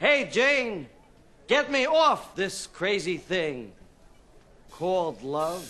Hey, Jane, get me off this crazy thing called love.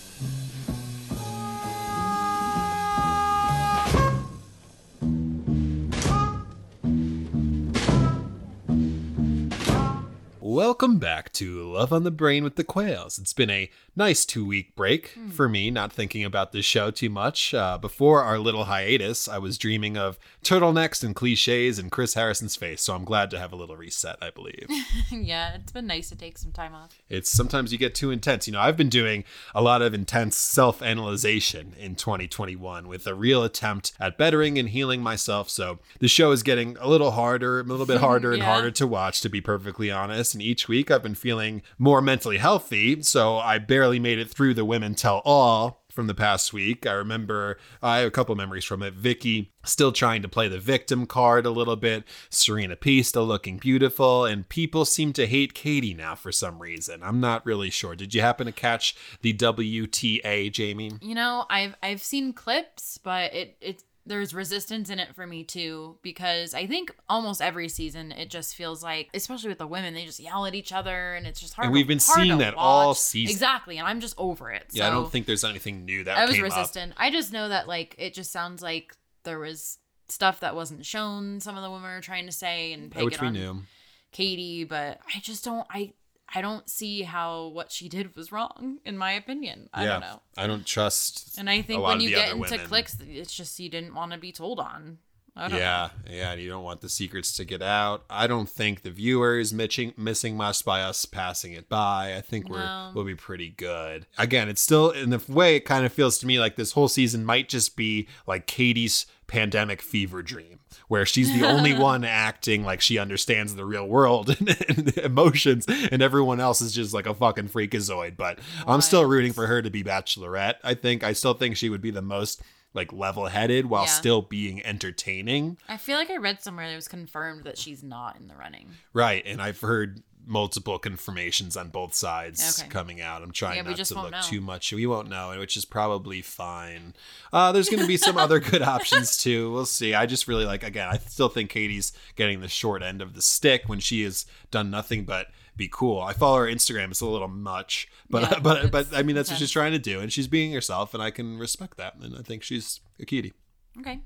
Welcome back to Love on the Brain with the Quails. It's been a nice two week break for me, not thinking about this show too much. Uh, before our little hiatus, I was dreaming of turtlenecks and cliches and Chris Harrison's face, so I'm glad to have a little reset, I believe. yeah, it's been nice to take some time off. it's sometimes you get too intense. You know, I've been doing a lot of intense self analyzation in 2021 with a real attempt at bettering and healing myself. So the show is getting a little harder, a little bit harder and harder to watch, to be perfectly honest. And each week I've been feeling more mentally healthy. So I barely made it through the Women Tell All from the past week. I remember I have a couple memories from it. Vicky still trying to play the victim card a little bit. Serena P still looking beautiful. And people seem to hate Katie now for some reason. I'm not really sure. Did you happen to catch the WTA, Jamie? You know, I've I've seen clips, but it it there's resistance in it for me too because I think almost every season it just feels like, especially with the women, they just yell at each other and it's just hard. And we've been seeing that all season. Exactly, and I'm just over it. Yeah, I don't think there's anything new that I was came up. resistant. I just know that like it just sounds like there was stuff that wasn't shown. Some of the women are trying to say and peg Which it we on knew. Katie, but I just don't. I I don't see how what she did was wrong, in my opinion. I yeah, don't know. I don't trust. And I think when you get into women. clicks, it's just you didn't want to be told on. I don't yeah, yeah, and you don't want the secrets to get out. I don't think the viewer is missing missing much by us passing it by. I think we're No. we'll be pretty good. Again, it's still in the way it kind of feels to me like this whole season might just be like Katie's pandemic fever dream, where she's the only one acting like she understands the real world and, and emotions, and everyone else is just like a fucking freakazoid. But I'm still rooting for her to be Bachelorette. I think I still think she would be the most like level-headed while Yeah. still being entertaining. I feel like I read somewhere that it was confirmed that she's not in the running. Right, and I've heard multiple confirmations on both sides Okay. coming out. I'm trying Yeah, not to look know. too much. We won't know, which is probably fine. Uh, there's going to be some other good options too. We'll see. I just really like again. I still think Katie's getting the short end of the stick when she has done nothing but be cool. I follow her Instagram. It's a little much, but Yeah, but but I mean that's what she's trying to do, and she's being herself, and I can respect that. And I think she's a cutie. Okay.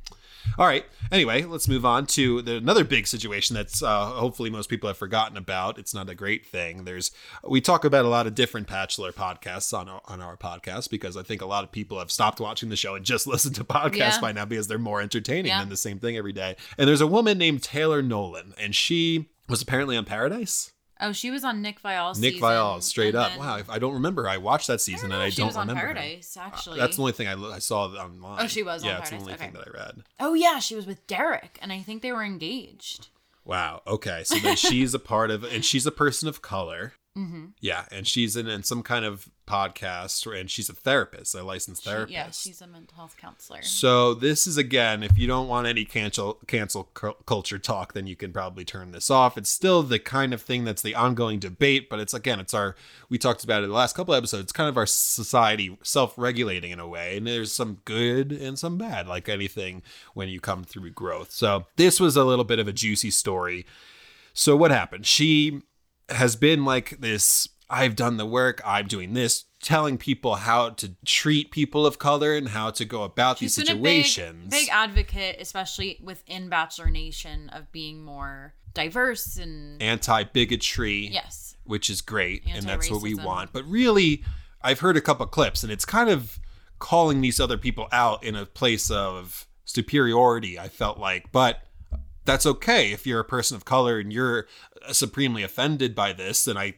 All right. Anyway, let's move on to the, another big situation that's uh, hopefully most people have forgotten about. It's not a great thing. There's we talk about a lot of different Bachelor podcasts on our, on our podcast because I think a lot of people have stopped watching the show and just listen to podcasts Yeah. by now because they're more entertaining Yeah. than the same thing every day. And there's a woman named Taylor Nolan, and she was apparently on Paradise. Oh, she was on Nick Viall's Nick season, Viall, straight up. then- Wow, I don't remember. I watched that season I and I she don't was on remember. her. Paradise, uh, actually. That's the only thing I, I saw online. Oh, she was on Yeah, that's the Paradise, only thing that I read. Oh yeah, she was with Derek, and I think they were engaged. Wow. Okay. So then she's a part of, and she's a person of color. Mm-hmm. Yeah, and she's in, in some kind of podcast, and she's a therapist, a licensed She, therapist. yeah, she's a mental health counselor. So this is again, if you don't want any cancel cancel culture talk, then you can probably turn this off. It's still the kind of thing that's the ongoing debate, but it's again, it's our we talked about it in the last couple episodes. It's kind of our society self-regulating in a way, and there's some good and some bad, like anything when you come through growth. So this was a little bit of a juicy story. So what happened? She has been like this I've done the work, I'm doing this, telling people how to treat people of color and how to go about She's these been a big, situations. big advocate, especially within Bachelor Nation, of being more diverse and Anti bigotry, yes, which is great, and that's what we want. But really, I've heard a couple clips, and it's kind of calling these other people out in a place of superiority, I felt like. But that's okay if you're a person of color and you're supremely offended by this, then I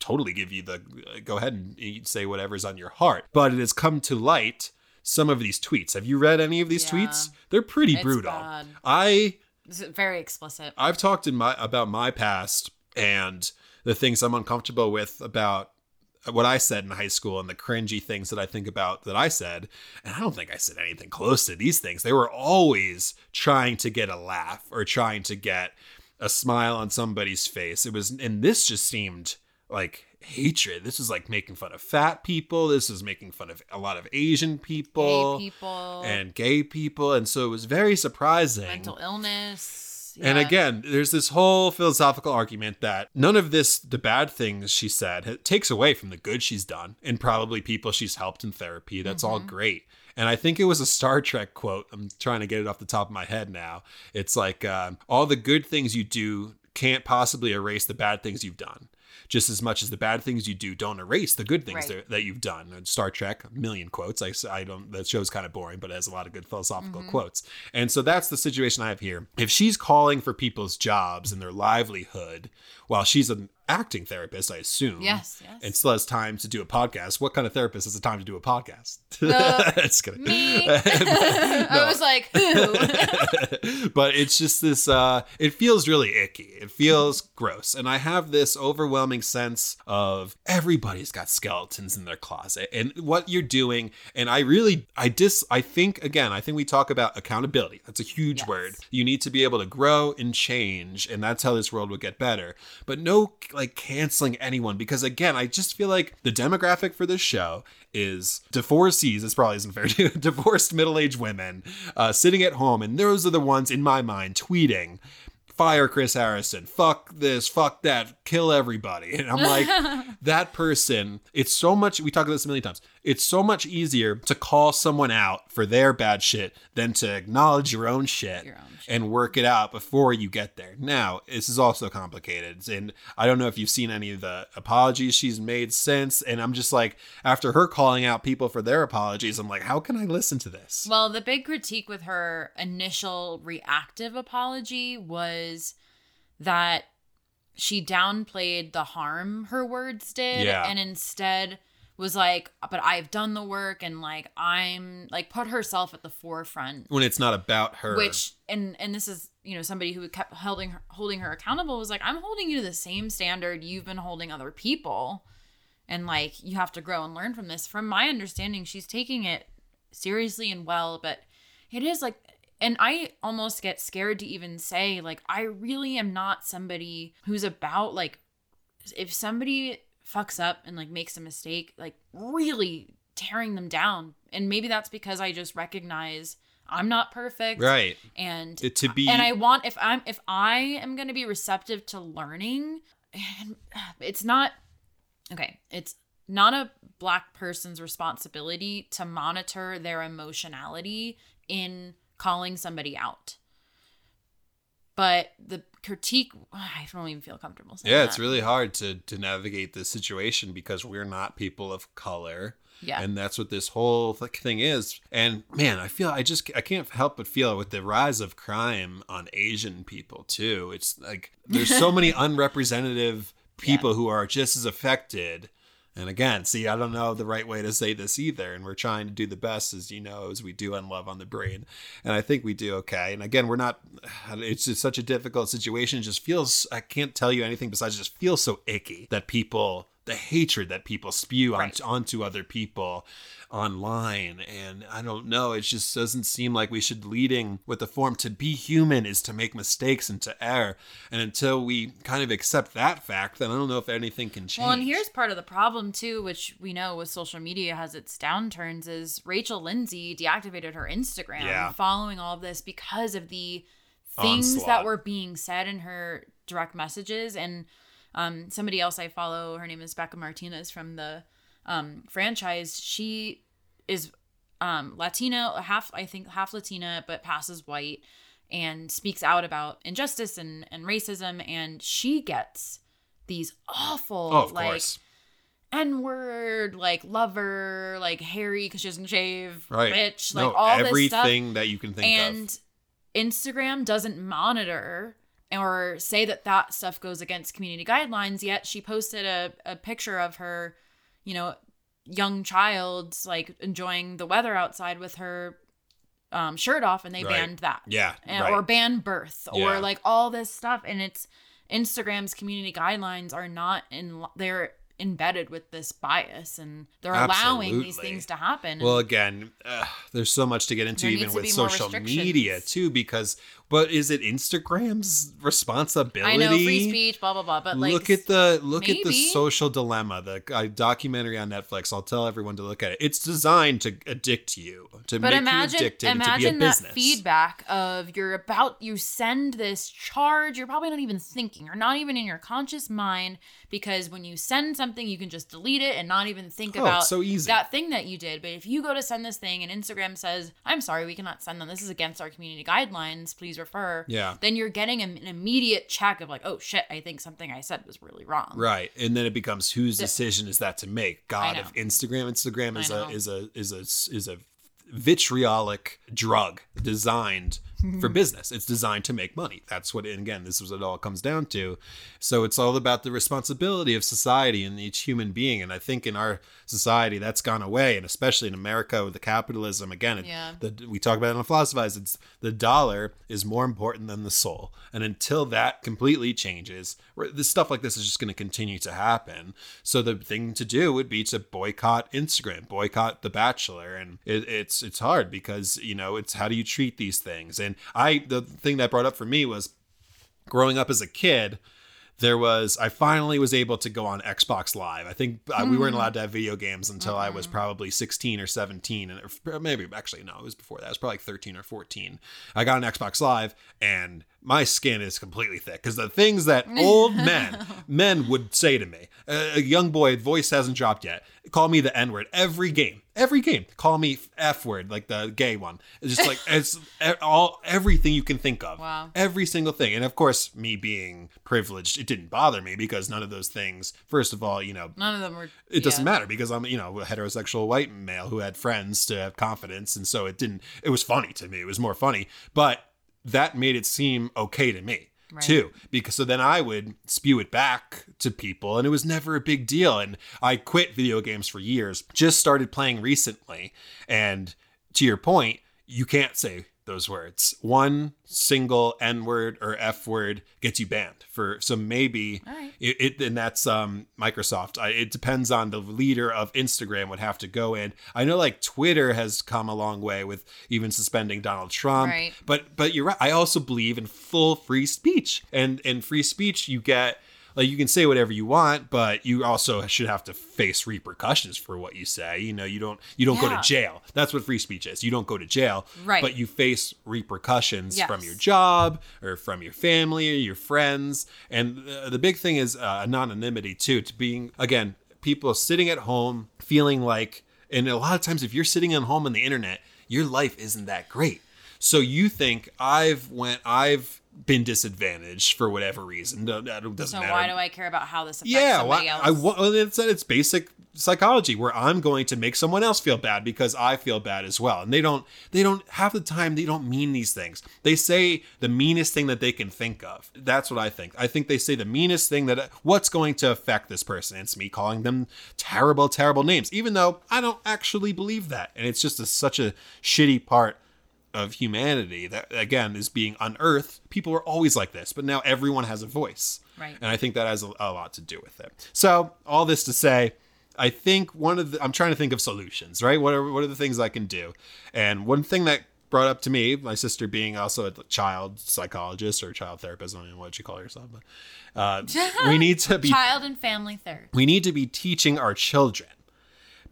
totally give you the go ahead and say whatever's on your heart. But it has come to light some of these tweets. Have you read any of these Yeah. tweets? They're pretty It's brutal. bad. I It's very explicit. I've talked in my about my past and the things I'm uncomfortable with about what I said in high school and the cringy things that I think about that I said. And I don't think I said anything close to these things. They were always trying to get a laugh or trying to get a smile on somebody's face. It was and this just seemed like hatred. This is like making fun of fat people. This is making fun of a lot of Asian people Gay people, and gay people. And so it was very surprising mental illness. And Yeah. again, there's this whole philosophical argument that none of this, the bad things she said, takes away from the good she's done and probably people she's helped in therapy. That's all great. And I think it was a Star Trek quote. I'm trying to get it off the top of my head now. It's like, um, all the good things you do can't possibly erase the bad things you've done. Just as much as the bad things you do don't erase the good things Right. that, that you've done. And Star Trek, million quotes. I, I don't, that show's kind of boring, but it has a lot of good philosophical mm-hmm. quotes. And so that's the situation I have here. If she's calling for people's jobs and their livelihood while she's an acting therapist, I assume. Yes, yes. And still has time to do a podcast. What kind of therapist has the time to do a podcast? Uh, Just kidding. Me. I was like, who? but it's just this uh it feels really icky it feels gross and i have this overwhelming sense of everybody's got skeletons in their closet and what you're doing and i really i dis i think again i think we talk about accountability that's a huge Yes. word you need to be able to grow and change and that's how this world will get better but no like canceling anyone because again i just feel like the demographic for this show is divorcees this probably isn't fair to divorced middle-aged women uh, sitting at home and those are the ones in my mind tweeting fire chris harrison. Fuck this. Fuck that. Kill everybody. And i'm like that person it's so much we talk about this a million times it's so much easier to call someone out for their bad shit than to acknowledge your own shit. Your own shit. And work it out before you get there. Now, this is also complicated. And I don't know if you've seen any of the apologies she's made since. And I'm just like, after her calling out people for their apologies, I'm like, how can I listen to this? Well, the big critique with her initial reactive apology was that she downplayed the harm her words did Yeah. and instead was like, but I've done the work and like I'm like put herself at the forefront. when it's not about her. Which and and this is you know somebody who kept holding her, holding her accountable was like I'm holding you to the same standard you've been holding other people, and like you have to grow and learn from this. From my understanding, she's taking it seriously and well, but it is like and I almost get scared to even say like I really am not somebody who's about like if somebody fucks up and like makes a mistake, like really tearing them down. And maybe that's because I just recognize I'm not perfect right. and It- to be and I want if I'm if I am going to be receptive to learning and it's not okay it's not a black person's responsibility to monitor their emotionality in calling somebody out but the critique I don't even feel comfortable saying yeah, it's really hard to to navigate this situation because we're not people of color. Yeah. And that's what this whole th- thing is. And man, I feel I just I can't help but feel with the rise of crime on Asian people too. It's like there's so many unrepresentative people who are just as affected. And again, see, I don't know the right way to say this either. And we're trying to do the best, as you know, as we do on Love on the Brain. And I think we do okay. And again, we're not, it's just such a difficult situation. It just feels, I can't tell you anything besides just feels so icky that people, the hatred that people spew on, Right. onto other people online. And I don't know, it just doesn't seem like we should leading with the form to be human is to make mistakes and to err. And until we kind of accept that fact, then I don't know if anything can change. Well, and here's part of the problem too, which we know with social media has its downturns, is Rachel Lindsay deactivated her Instagram Yeah. following all of this because of the things Onslaught. that were being said in her direct messages. And um, somebody else I follow, her name is Bekah Martinez from the um, franchise. She is um, Latina, half I think half Latina, but passes white, and speaks out about injustice and and racism. And she gets these awful oh, like course. N word, like lover, like hairy because she doesn't shave, Right. bitch, no, like all this stuff. everything that you can think And of. And Instagram doesn't monitor or say that that stuff goes against community guidelines. Yet she posted a, a picture of her, you know, young child like enjoying the weather outside with her um, shirt off, and they Right. banned that Yeah. and- right. or ban birth or Yeah. like all this stuff and it's instagram's community guidelines are not in they're embedded with this bias and they're allowing these things to happen Well, again, uh, there's so much to get into even with social media too, because But is it Instagram's responsibility? I know free speech, blah blah blah. But like, look at the look at the social dilemma, the uh, documentary on Netflix. I'll tell everyone to look at it. It's designed to addict you, to But make imagine, you addicted, and to be a imagine that feedback of you're about you send this charge. You're probably not even thinking. You're not even in your conscious mind because when you send something, you can just delete it and not even think Oh, about so easy. that thing that you did. But if you go to send this thing and Instagram says, "I'm sorry, we cannot send them. This is against our community guidelines. Please refer." Yeah. Then you're getting an immediate check of like, "Oh shit, I think something I said was really wrong." Right, and then it becomes whose decision is that to make? God, if Instagram, Instagram is a is a is a is a vitriolic drug designed for mm-hmm. business. It's designed to make money. That's what, and again, this is what it all comes down to. So it's all about the responsibility of society and each human being. And I think in our society, that's gone away, and especially in America with the capitalism. Again, it- Yeah. the, we talk about it on Philosophize. It's the dollar is more important than the soul, and until that completely changes, this stuff like this is just going to continue to happen. So the thing to do would be to boycott Instagram, boycott The Bachelor, and it, it's it's hard because you know it's how do you treat these things? And I the thing that brought up for me was growing up as a kid there was i finally was able to go on xbox live. I think uh, we weren't allowed to have video games until i was probably 16 or 17 and or maybe actually no it was before that. It was probably like 13 or 14 i got an xbox live and my skin is completely thick because the things that old men men would say to me a a young boy voice hasn't dropped yet call me the n-word every game every game call me f word like the gay one it's just like it's all everything you can think of Wow. every single thing and of course me being privileged it didn't bother me because none of those things first of all you know None of them were. it doesn't yeah. matter because i'm you know a heterosexual white male who had friends to have confidence and so it didn't it was funny to me it was more funny but that made it seem okay to me Right. too. Because so then i would spew it back to people and it was never a big deal. And i quit video games for years just started playing recently. And to your point you can't say those words one single n word or f word gets you banned for so maybe right. it, it and that's um microsoft I, it depends on the leader of instagram would have to go in i know like twitter has come a long way with even suspending donald trump Right. but but you're right i also believe in full free speech and in free speech you get like you can say whatever you want but you also should have to face repercussions for what you say. You know you don't you don't go to jail. That's what free speech is. You don't go to jail Right. but you face repercussions Yes. from your job or from your family or your friends. And uh, the big thing is uh, anonymity too to being again people sitting at home feeling like and a lot of times if you're sitting at home on the internet your life isn't that great. So you think i've went i've been disadvantaged for whatever reason No, that doesn't So matter why do I care about how this affects yeah, somebody well, else? I, well, it's it's basic psychology where I'm going to make someone else feel bad because I feel bad as well. And they don't they don't half the time they don't mean these things. They say the meanest thing that they can think of. That's what I think. I think they say the meanest thing that what's going to affect this person. It's me calling them terrible terrible names even though I don't actually believe that. And it's just a, such a shitty part of humanity that again is being unearthed. People are always like this, but now everyone has a voice. Right. And I think that has a, a lot to do with it. So, all this to say, I think one of the I'm trying to think of solutions, right? What are what are the things I can do? And one thing that brought up to me, my sister being also a child psychologist or child therapist, I don't know what you call yourself, but uh, we need to be Child and family therapy. we need to be teaching our children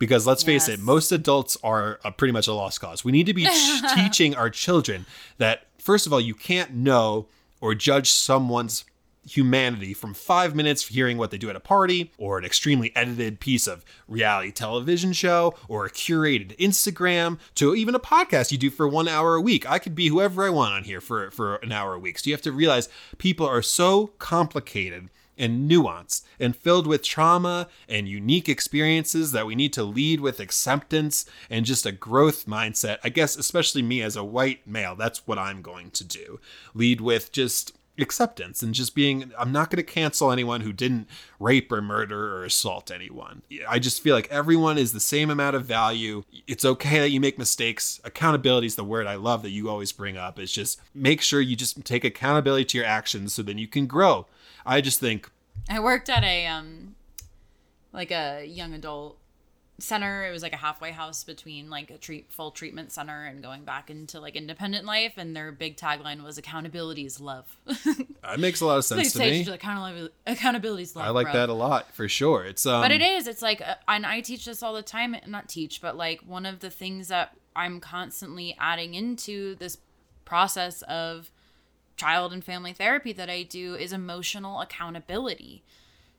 because let's face it most adults are uh pretty much a lost cause. We need to be ch- teaching our children that first of all you can't know or judge someone's humanity from five minutes hearing what they do at a party or an extremely edited piece of reality television show or a curated instagram to even a podcast you do for one hour a week. I could be whoever i want on here for, for an hour a week. So you have to realize people are so complicated and nuanced and filled with trauma and unique experiences that we need to lead with acceptance and just a growth mindset. I guess, especially me as a white male, that's what I'm going to do. Lead with just acceptance and just being, I'm not going to cancel anyone who didn't rape or murder or assault anyone. I just feel like everyone is the same amount of value. It's okay that you make mistakes. Accountability is the word I love that you always bring up. It's just make sure you just take accountability to your actions so then you can grow. I just think I worked at a um like a young adult center. It was like a halfway house between like a treat full treatment center and going back into like independent life. And their big tagline was "Accountability is love." That makes a lot of sense to me. accountability, accountability is love. I like bro. that a lot for sure. It's um, But it is. It's like, uh, and I teach this all the time. Not teach, but like one of the things that I'm constantly adding into this process of child and family therapy that I do is emotional accountability.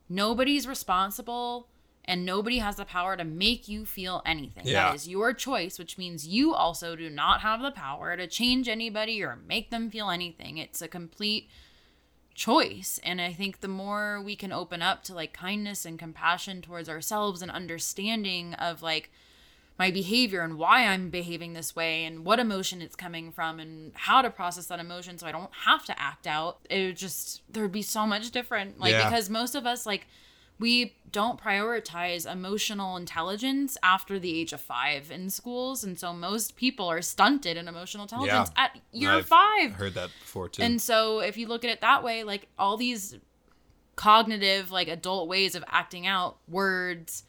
Nobody's responsible and nobody has the power to make you feel anything. Yeah. That is your choice, which means you also do not have the power to change anybody or make them feel anything. It's a complete choice and i think the more we can open up to like kindness and compassion towards ourselves and understanding of like my behavior and why i'm behaving this way and what emotion it's coming from and how to process that emotion so i don't have to act out. It would just there would be so much different. Like Yeah. because most of us like we don't prioritize emotional intelligence after the age of five in schools. And so most people are stunted in emotional intelligence at year I've five. Heard that before too. and so if you look at it that way, like all these cognitive, like adult ways of acting out, words,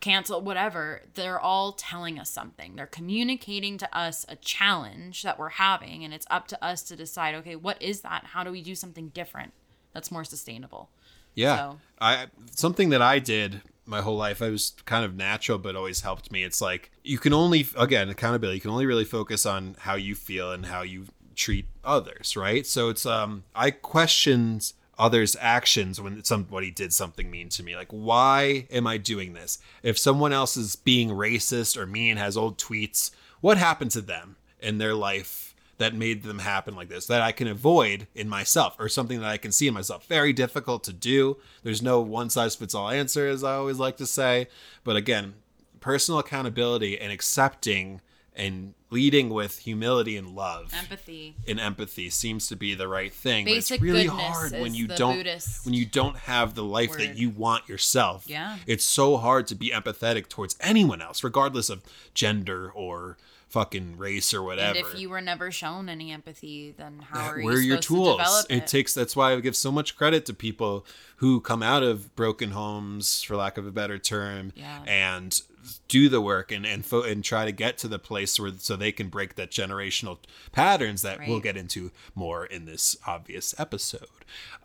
cancel, whatever, they're all telling us something. They're communicating to us a challenge that we're having, and it's up to us to decide, okay, what is that? How do we do something different that's more sustainable? Yeah. So- I something that I did my whole life. I was kind of natural, but always helped me. It's like you can only again accountability. You can only really focus on how you feel and how you treat others, right? So it's um I questioned others' actions when somebody did something mean to me. Like, why am I doing this? If someone else is being racist or mean, has old tweets, what happened to them in their life? that made them happen like this that I can avoid in myself or something that I can see in myself. Very difficult to do. There's no one size fits all answer, as I always like to say. But again, personal accountability and accepting and leading with humility and love Empathy. and empathy seems to be the right thing. but it's really hard when you don't Buddhist when you don't have the life that you want yourself. Yeah. It's so hard to be empathetic towards anyone else, regardless of gender or fucking race or whatever. And if you were never shown any empathy, then how that are were you your supposed tools. to develop it? it? takes that's why I give so much credit to people who come out of broken homes, for lack of a better term, Yeah. and do the work and and fo- and try to get to the place where so they can break that generational patterns that we'll get into more in this obvious episode.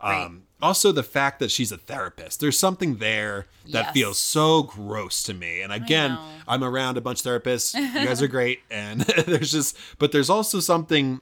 Right. Um, also, the fact that she's a therapist, there's something there that Yes. feels so gross to me. And again. I'm around a bunch of therapists. You guys are great, and there's just, but there's also something.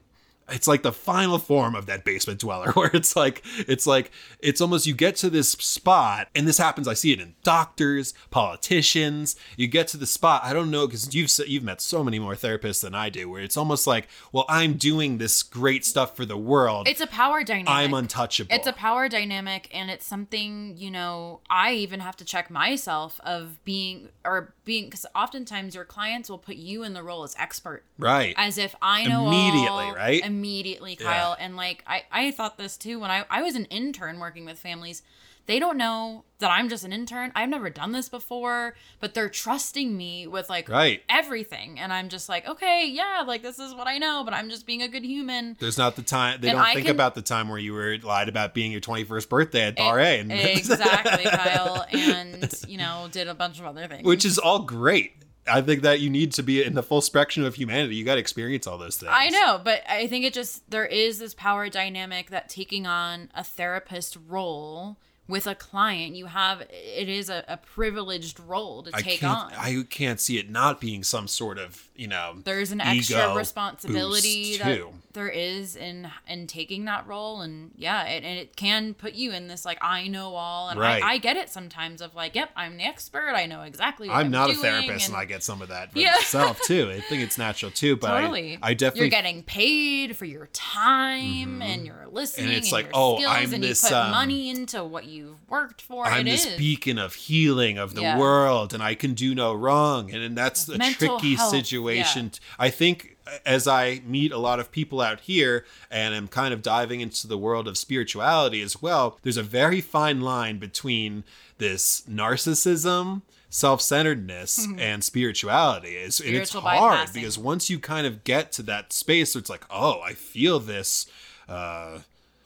It's like the final form of that basement dweller, where it's like, it's like, it's almost you get to this spot, and this happens. I see it in doctors, politicians. You get to the spot. I don't know because you've you've met so many more therapists than I do, where it's almost like, well, I'm doing this great stuff for the world. It's a power dynamic. I'm untouchable. It's a power dynamic, and it's something you know. I even have to check myself of being or being because oftentimes your clients will put you in the role as expert, right. as if I know Immediately, all, right? Immediately, Yeah. Kyle, and like I I thought this too when I I was an intern working with families. They don't know that I'm just an intern. I've never done this before, but they're trusting me with like Right. everything, and I'm just like, okay, yeah, like this is what I know, but I'm just being a good human. There's not the time. They And don't I think can- about the time where you were lied about being your 21st birthday at Bar A, and exactly, Kyle, and you know, did a bunch of other things. which is all great. I think that you need to be in the full spectrum of humanity. You got to experience all those things. I know, but I think it just there is this power dynamic that taking on a therapist role with a client, you have it is a, a privileged role to take can't. on. I can't see it not being some sort of you know. There's an extra responsibility that too. There is in in taking that role, and yeah, it, and it can put you in this like I know all, and Right. I, I get it sometimes of like, yep, I'm the expert, I know exactly. What I'm I'm, not a therapist, and and I get some of that for Yeah. myself too. I think it's natural too, but totally. I, I definitely you're getting paid for your time and you're listening it's and like, your oh, I'm and this, you put um, money into what you've worked for. I'm It this is. beacon of healing of the Yeah. world, and I can do no wrong. And, and that's a Mental tricky health, situation. I think as I meet a lot of people out here and I'm kind of diving into the world of spirituality as well, there's a very fine line between this narcissism. Self-centeredness and spirituality is and it's hard bypassing. because once you kind of get to that space, it's like, oh, I feel this uh,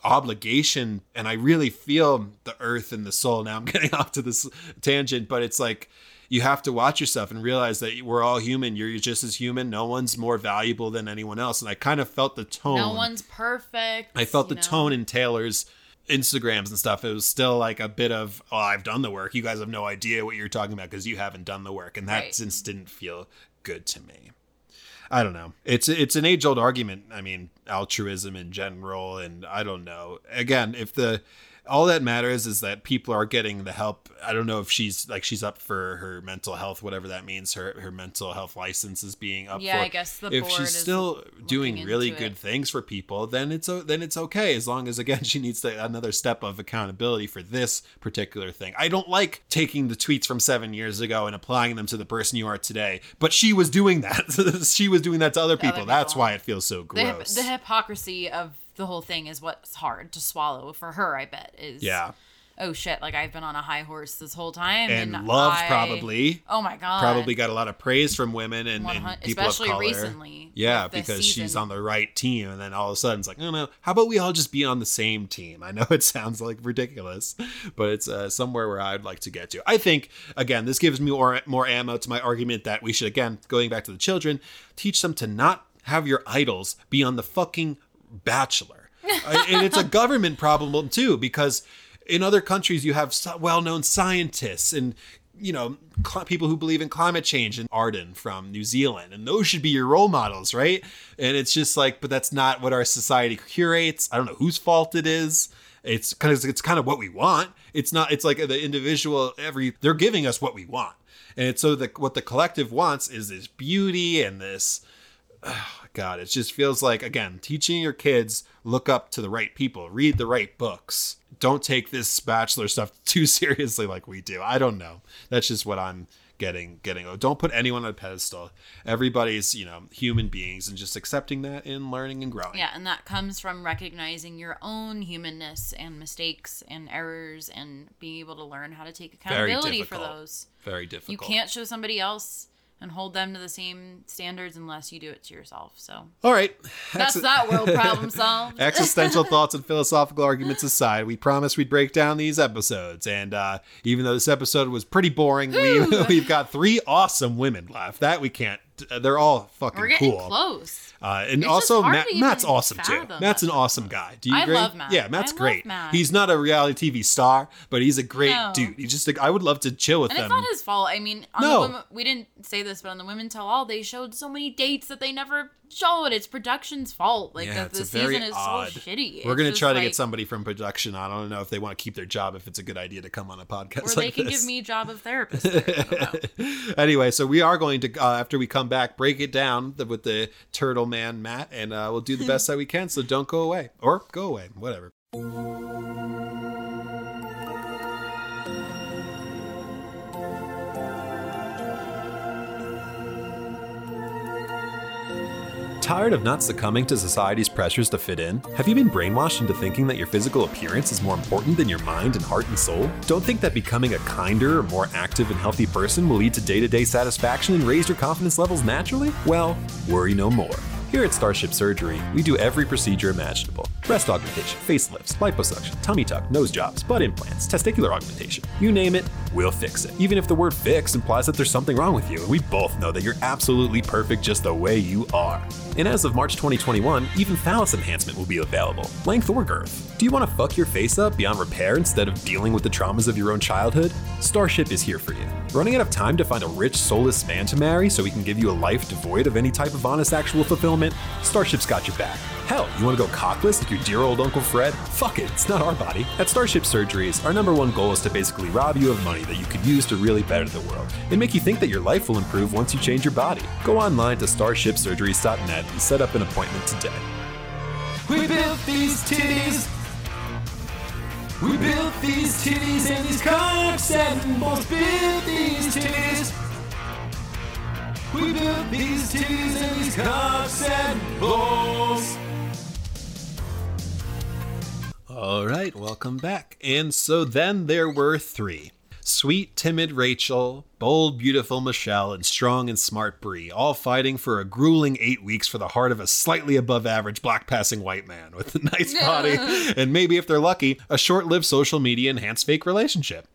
obligation and I really feel the earth and the soul. Now I'm getting off to this tangent, but it's like you have to watch yourself and realize that we're all human. You're just as human. No one's more valuable than anyone else. And I kind of felt the tone. No one's perfect. I felt the know? tone in Taylor's Instagrams and stuff. It was still like a bit of, oh, I've done the work. You guys have no idea what you're talking about because you haven't done the work. And that Right. just didn't feel good to me. I don't know. It's it's an age old argument. I mean, altruism in general, and I don't know. Again, if the all that matters is that people are getting the help. I don't know if she's like she's up for her mental health, whatever that means. Her her mental health license is being up Yeah, for. I guess the if she's still doing really good it. things for people, then it's then it's okay as long as again she needs to, another step of accountability for this particular thing. I don't like taking the tweets from seven years ago and applying them to the person you are today, but she was doing that. she was doing that to other people. That's people. why it feels so The, gross. the hypocrisy of the whole thing is what's hard to swallow for her. I bet is yeah, Oh shit! Like I've been on a high horse this whole time, and, and, love I- probably. Oh my god! Probably got a lot of praise from women and, and people especially of color. recently Yeah, because she's on the right team, and then all of a sudden it's like, no, no. How about we all just be on the same team? I know it sounds like ridiculous, but it's uh, somewhere where I'd like to get to. I think again, this gives me more more ammo to my argument that we should again, going back to the children, teach them to not have your idols be on the fucking Bachelor, Uh, and it's a government problem too because in other countries you have well-known scientists and you know cl- people who believe in climate change and Ardern from New Zealand and those should be your role models right? And it's just like but that's not what our society curates. I don't know whose fault it is. It's kind of it's kind of what we want. It's not it's like the individual every they're giving us what we want. And it's so that what the collective wants is this beauty and this God, it just feels like again teaching your kids look up to the right people, read the right books. Don't take this bachelor stuff too seriously like we do. I don't know. That's just what I'm getting getting. Oh, don't put anyone on a pedestal. Everybody's you know human beings and just accepting that and learning and growing. Yeah, and that comes from recognizing your own humanness and mistakes and errors and being able to learn how to take accountability for those. Very difficult You can't show somebody else and hold them to the same standards unless you do it to yourself. So All right. that's Ex- that world problem solved. Existential thoughts and philosophical arguments aside, we promised we'd break down these episodes. And uh, even though this episode was pretty boring, we, we've got three awesome women left. That we can't. They're all fucking We're getting cool. close. Uh, and It's also, Matt, Matt's awesome too. Matt's an awesome guy. Do you I agree? love Matt. Yeah, Matt's I great. Matt. He's not a reality TV star, but he's a great No. dude. He's just. like I would love to chill with And him. it's not his fault. I mean, on No. the women, we didn't say this, but on the Women Tell All, they showed so many dates that they never showed. It's production's fault. Like yeah, the, the season is odd. so shitty. We're gonna try to like- get somebody from production on. I don't know if they want to keep their job. If it's a good idea to come on a podcast, Or like they can this. give me a job of therapist. there. I don't know. anyway, so we are going to uh, after we come back break it down the, with the turtle man Matt, and uh, we'll do the best that we can. So don't go away or go away, whatever. Tired of not succumbing to society's pressures to fit in? Have you been brainwashed into thinking that your physical appearance is more important than your mind and heart and soul? Don't think that becoming a kinder, more active, and healthy person will lead to day to day satisfaction and raise your confidence levels naturally? Well, worry no more. Here at Starship Surgery, we do every procedure imaginable breast augmentation, facelifts, liposuction, tummy tuck, nose jobs, butt implants, testicular augmentation. You name it, we'll fix it. Even if the word fix implies that there's something wrong with you, we both know that you're absolutely perfect just the way you are. And as of March 2021, even phallus enhancement will be available, length or girth. Do you want to fuck your face up beyond repair instead of dealing with the traumas of your own childhood? Starship is here for you. Running out of time to find a rich, soulless man to marry so we can give you a life devoid of any type of honest actual fulfillment? Starship's got your back. Hell, you want to go cockless like your dear old Uncle Fred? Fuck it, it's not our body. At Starship Surgeries, our number one goal is to basically rob you of money that you could use to really better the world and make you think that your life will improve once you change your body. Go online to starshipsurgeries.net and set up an appointment today. We built these titties. We built these titties and these cocks and balls built these titties. We built these titties and these cocks and balls. All right, welcome back. And so then there were three. Sweet, timid Rachel, bold, beautiful Michelle, and strong and smart Bri, all fighting for a grueling eight weeks for the heart of a slightly above average black passing white man with a nice body, and maybe, if they're lucky, a short lived social media enhanced fake relationship.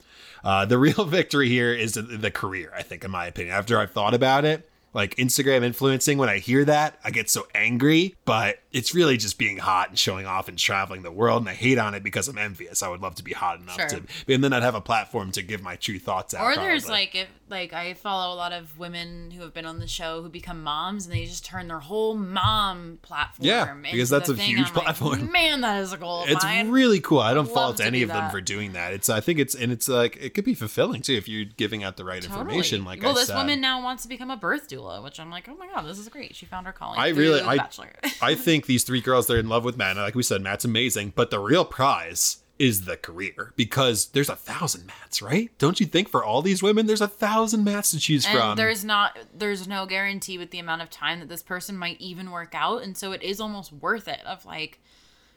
Uh, the real victory here is the, the career, I think, in my opinion. After I've thought about it, like Instagram influencing, when I hear that, I get so angry, but it's really just being hot and showing off and traveling the world. And I hate on it because I'm envious. I would love to be hot enough Sure. to, and then I'd have a platform to give my true thoughts out. Or there's like if like I follow a lot of women who have been on the show who become moms and they just turn their whole mom platform. Yeah, because that's the a thing. huge I'm like, platform. Man, that is a goal of it's mine. really cool. I don't fault any of them for doing that. It's I think it's and it's like it could be fulfilling too if you're giving out the right Totally. information. Like well, I this said. woman now wants to become a birth doula, which I'm like, oh my god, this is great. She found her calling. I really, I, Bachelor. I think these three girls they're in love with Matt. and Like we said, Matt's amazing, but the real prize is the career because there's a thousand Matts, right? Don't you think for all these women, there's a thousand Matts to choose and from? there's not there's no guarantee with the amount of time that this person might even work out, and so it is almost worth it. Of like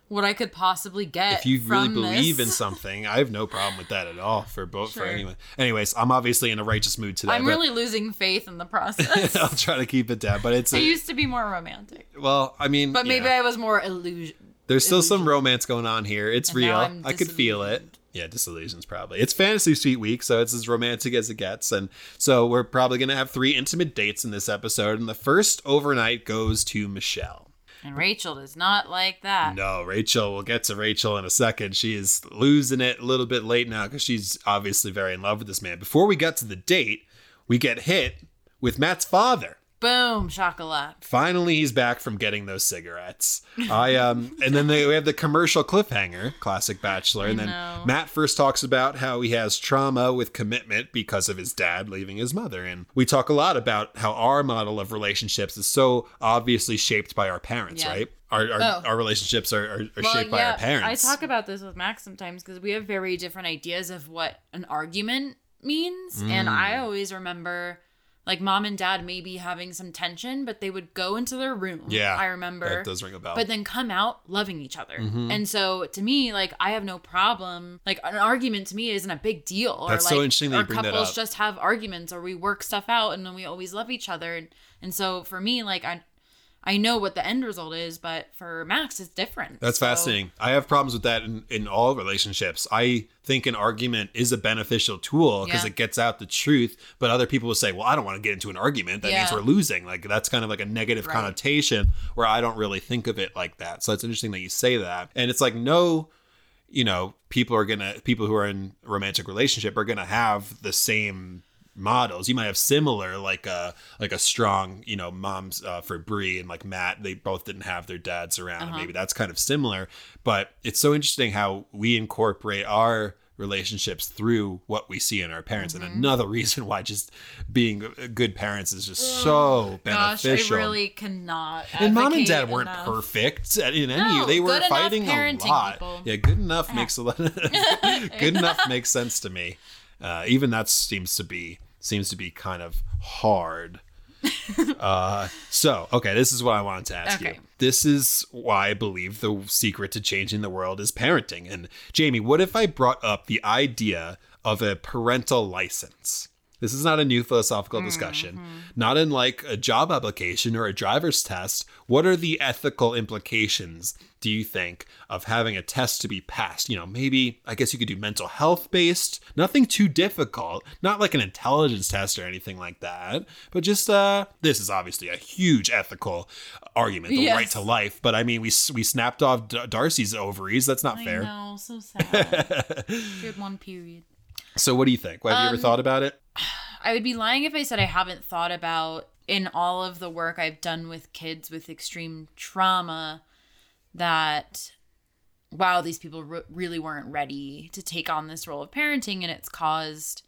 what I could possibly get if you really believe in something, I have no problem with that at all for both for anyone. Anyways, I'm obviously in a righteous mood today. I'm really losing faith in the process. I'll try to keep it down, but it's I a, used to be more romantic, well, I mean, but maybe yeah. I was more illusion. There's still some romance going on here. It's And real. I'm could feel it. Yeah, disillusions probably. It's fantasy suite week, so it's as romantic as it gets. And so we're probably gonna have three intimate dates in this episode. And the first overnight goes to Michelle. And Rachel does not like that. No, Rachel. We'll get to Rachel in a second. She is losing it a little bit late now because she's obviously very in love with this man. Before we get to the date, we get hit with Matt's father. Boom, chocolate. Finally, he's back from getting those cigarettes. I um, and then they, we have the commercial cliffhanger, classic Bachelor. And then know. Matt first talks about how he has trauma with commitment because of his dad leaving his mother, and we talk a lot about how our model of relationships is so obviously shaped by our parents, Yeah. right? Our our, Oh. our relationships are, are, are shaped by our parents. I talk about this with Max sometimes because we have very different ideas of what an argument means. And I Mm. always remember like mom and dad maybe having some tension, but they would go into their room. Yeah, I remember. that does ring a bell. But then come out loving each other. Mm-hmm. And so to me, like I have no problem. Like an argument to me isn't a big deal. Or That's like so interesting that you or bring that couples up. just have arguments or we work stuff out and then we always love each other. And, and so for me, like I I know what the end result is, but for Max it's different. That's So- fascinating. I have problems with that in, in all relationships. I think an argument is a beneficial tool because Yeah. it gets out the truth, but other people will say, well, I don't want to get into an argument. That means we're losing. Like that's kind of like a negative Right. connotation where I don't really think of it like that. So it's interesting that you say that. And it's like, no, you know, people are to, people who are in romantic relationship are going to have the same models. You might have similar, like a like a strong, you know, moms uh, for Bri and like Matt. They both didn't have their dads around, and maybe that's kind of similar. But it's so interesting how we incorporate our relationships through what we see in our parents, and another reason why just being good parents is just so Gosh, beneficial. I really cannot. and mom and dad weren't enough. perfect in any. No, they were fighting a lot. people. Yeah, good enough makes a lot. of, good enough makes sense to me. Uh, even that seems to be seems to be kind of hard. uh, so okay, this is what I wanted to ask you. This is why I believe the secret to changing the world is parenting. And Jamie, what if I brought up the idea of a parental license? This is not a new philosophical discussion. Not in like a job application or a driver's test. What are the ethical implications, do you think, of having a test to be passed? You know, maybe, I guess you could do mental health based, nothing too difficult, not like an intelligence test or anything like that, but just, uh, this is obviously a huge ethical argument, the Yes. right to life. But I mean, we, we snapped off D- Darcy's ovaries. That's not I fair. know, so sad. Good one period. So what do you think? Have you Um, ever thought about it? I would be lying if I said I haven't thought about in all of the work I've done with kids with extreme trauma that wow, these people re- really weren't ready to take on this role of parenting and it's caused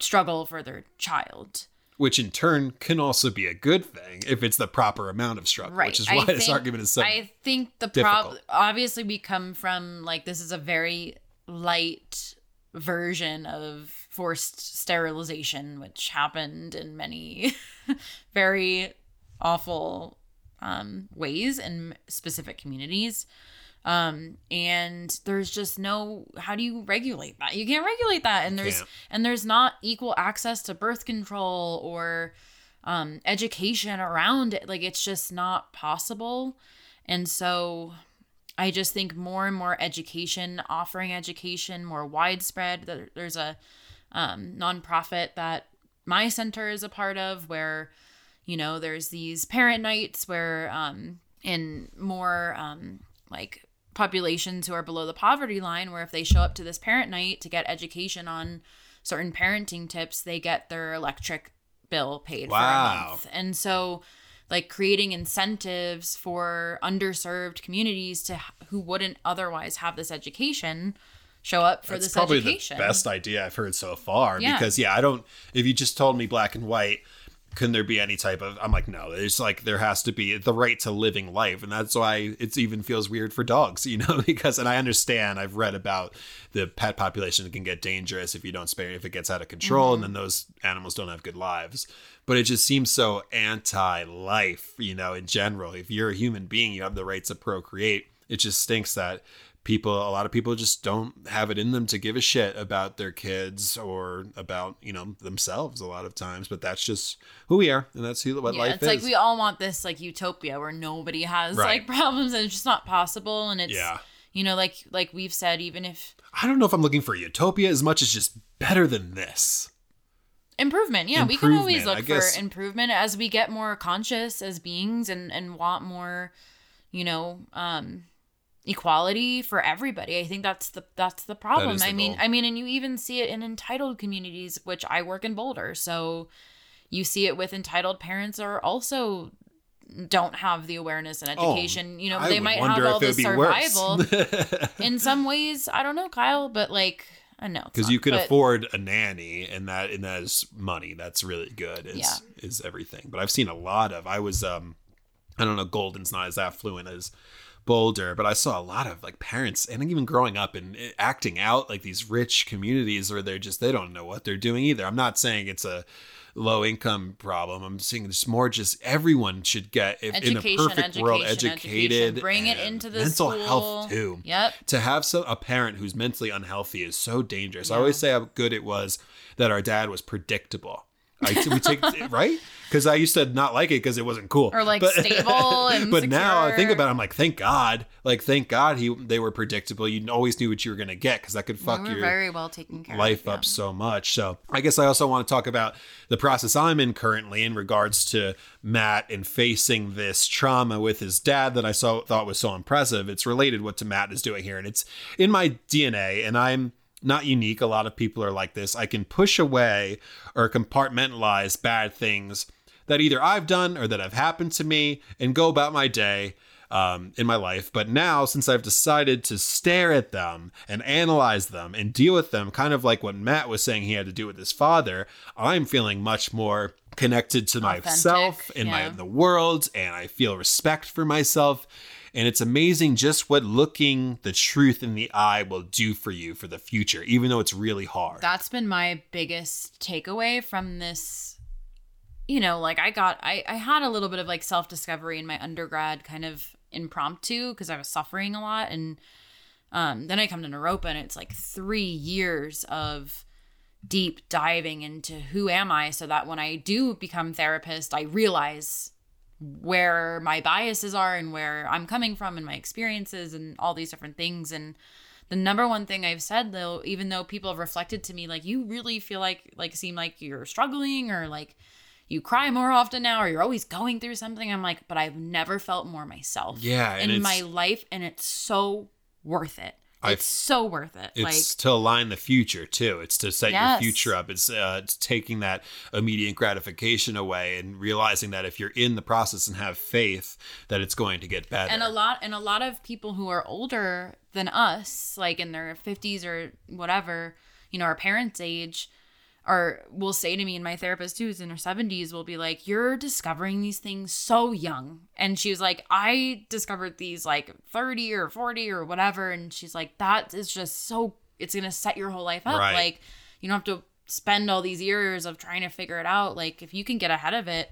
struggle for their child. which in turn can also be a good thing if it's the proper amount of struggle, Right. which is I why this think- argument is so. I think the problem obviously we come from like this is a very light version of forced sterilization, which happened in many very awful um, ways in specific communities. um and there's just no how do you regulate that you can't regulate that and there's and there's not equal access to birth control or um education around it like it's just not possible and so I just think more and more education, offering education more widespread. There- There's a um, nonprofit that my center is a part of where, you know, there's these parent nights where, um, in more um, like populations who are below the poverty line, where if they show up to this parent night to get education on certain parenting tips, they get their electric bill paid for a Wow. month. And so, like creating incentives for underserved communities to who wouldn't otherwise have this education show up for That's this probably education. the best idea I've heard so far. Yeah. Because yeah, I don't. If you just told me black and white, couldn't there be any type of? I'm like, no. There's like there has to be the right to living life, and that's why it even feels weird for dogs. You know, because and I understand. I've read about the pet population can get dangerous if you don't spare if it gets out of control, and mm-hmm. then those animals don't have good lives. But it just seems so anti-life. You know, in general, if you're a human being, you have the right to procreate. It just stinks that people a lot of people just don't have it in them to give a shit about their kids or about you know themselves a lot of times but that's just who we are and that's who what yeah, life it's is like we all want this like utopia where nobody has Right. like problems and it's just not possible and it's Yeah. you know like like we've said even if i don't know if i'm looking for utopia as much as just better than this improvement yeah we can always Improvement, look for improvement as we get more conscious as beings and and want more you know um equality for everybody i think that's the that's the problem the i mean goal. i mean and you even see it in entitled communities which i work in boulder so you see it with entitled parents are also don't have the awareness and education you know Oh, I they might have all the it would be worse. survival in some ways i don't know kyle but like i know because you can but, afford a nanny and that and that is money that's really good is Yeah. is everything but i've seen a lot of i was um i don't know golden's not as affluent as boulder but i saw a lot of like parents and even growing up and eh, acting out like these rich communities where they're just they don't know what they're doing either i'm not saying it's a low income problem i'm saying it's more just everyone should get if, in a Education, perfect world educated education. Bring it into the mental school. health too Yep. to have so, a parent who's mentally unhealthy is so dangerous. I always say how good it was that our dad was predictable. I, we take right because I used to not like it because it wasn't cool Or, like, stable and but now I think about it, I'm like, thank God, like thank God he they were predictable. You always knew what you were gonna get because that could fuck we your very well taken care life of. yeah. up so much. So I guess I also want to talk about the process I'm in currently in regards to Matt and facing this trauma with his dad that I saw thought was so impressive. It's related what to Matt is doing here, and it's in my DNA, and I'm not unique. A lot of people are like this. I can push away or compartmentalize bad things that either I've done or that have happened to me and go about my day um, in my life. But now, since I've decided to stare at them and analyze them and deal with them, kind of like what Matt was saying he had to do with his father, I'm feeling much more connected to myself and my yeah. the world, and I feel respect for myself. And it's amazing just what looking the truth in the eye will do for you for the future, even though it's really hard. That's been my biggest takeaway from this. You know, like I got, I, I had a little bit of like self discovery in my undergrad, kind of impromptu because I was suffering a lot, and um, then I come to Naropa, and it's like three years of deep diving into who am I, so that when I do become therapist, I realize where my biases are and where I'm coming from and my experiences and all these different things. And the number one thing I've said though, even though people have reflected to me, like you really feel like like seem like you're struggling or like you cry more often now or you're always going through something. I'm like, but I've never felt more myself. Yeah, in my life, and it's so worth it. I've- It's so worth it. It's like to align the future too. It's to set Yes. your future up. It's uh, it's taking that immediate gratification away and realizing that if you're in the process and have faith, that it's going to get better. and a lot and a lot of people who are older than us like in their 50s or whatever you know our parents age are will say to me and my therapist too is in her 70s will be like you're discovering these things so young. And she was like i discovered these like 30 or 40 or whatever. And she's like that is just so it's gonna set your whole life up. Right. like you don't have to spend all these years of trying to figure it out. Like if you can get ahead of it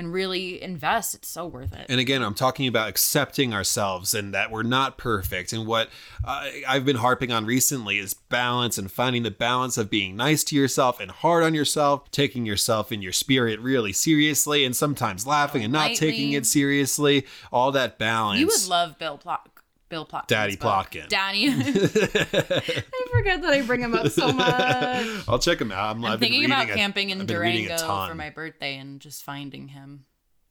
and really invest, it's so worth it. And again, I'm talking about accepting ourselves and that we're not perfect. And what uh, I've been harping on recently is balance and finding the balance of being nice to yourself and hard on yourself, taking yourself and your spirit really seriously, and sometimes laughing and not Lightly. taking it seriously. All that balance. you would love Bill Plock. Bill Plotkin. Daddy Plotkin. Daddy. I forget that I bring him up so much. I'll check him out. I'm, I'm thinking about a- camping in I've been reading a Durango for my birthday and just finding him.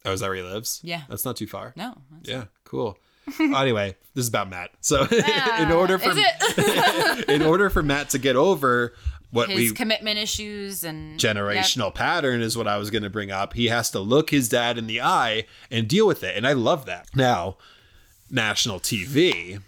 Oh, is that where he lives? Yeah. That's not too far. No. that's- Yeah, cool. anyway, this is about Matt. So ah, in order for in order for Matt to get over what His we commitment issues and generational pattern is what I was going to bring up. He has to look his dad in the eye and deal with it, and I love that. Now, national TV,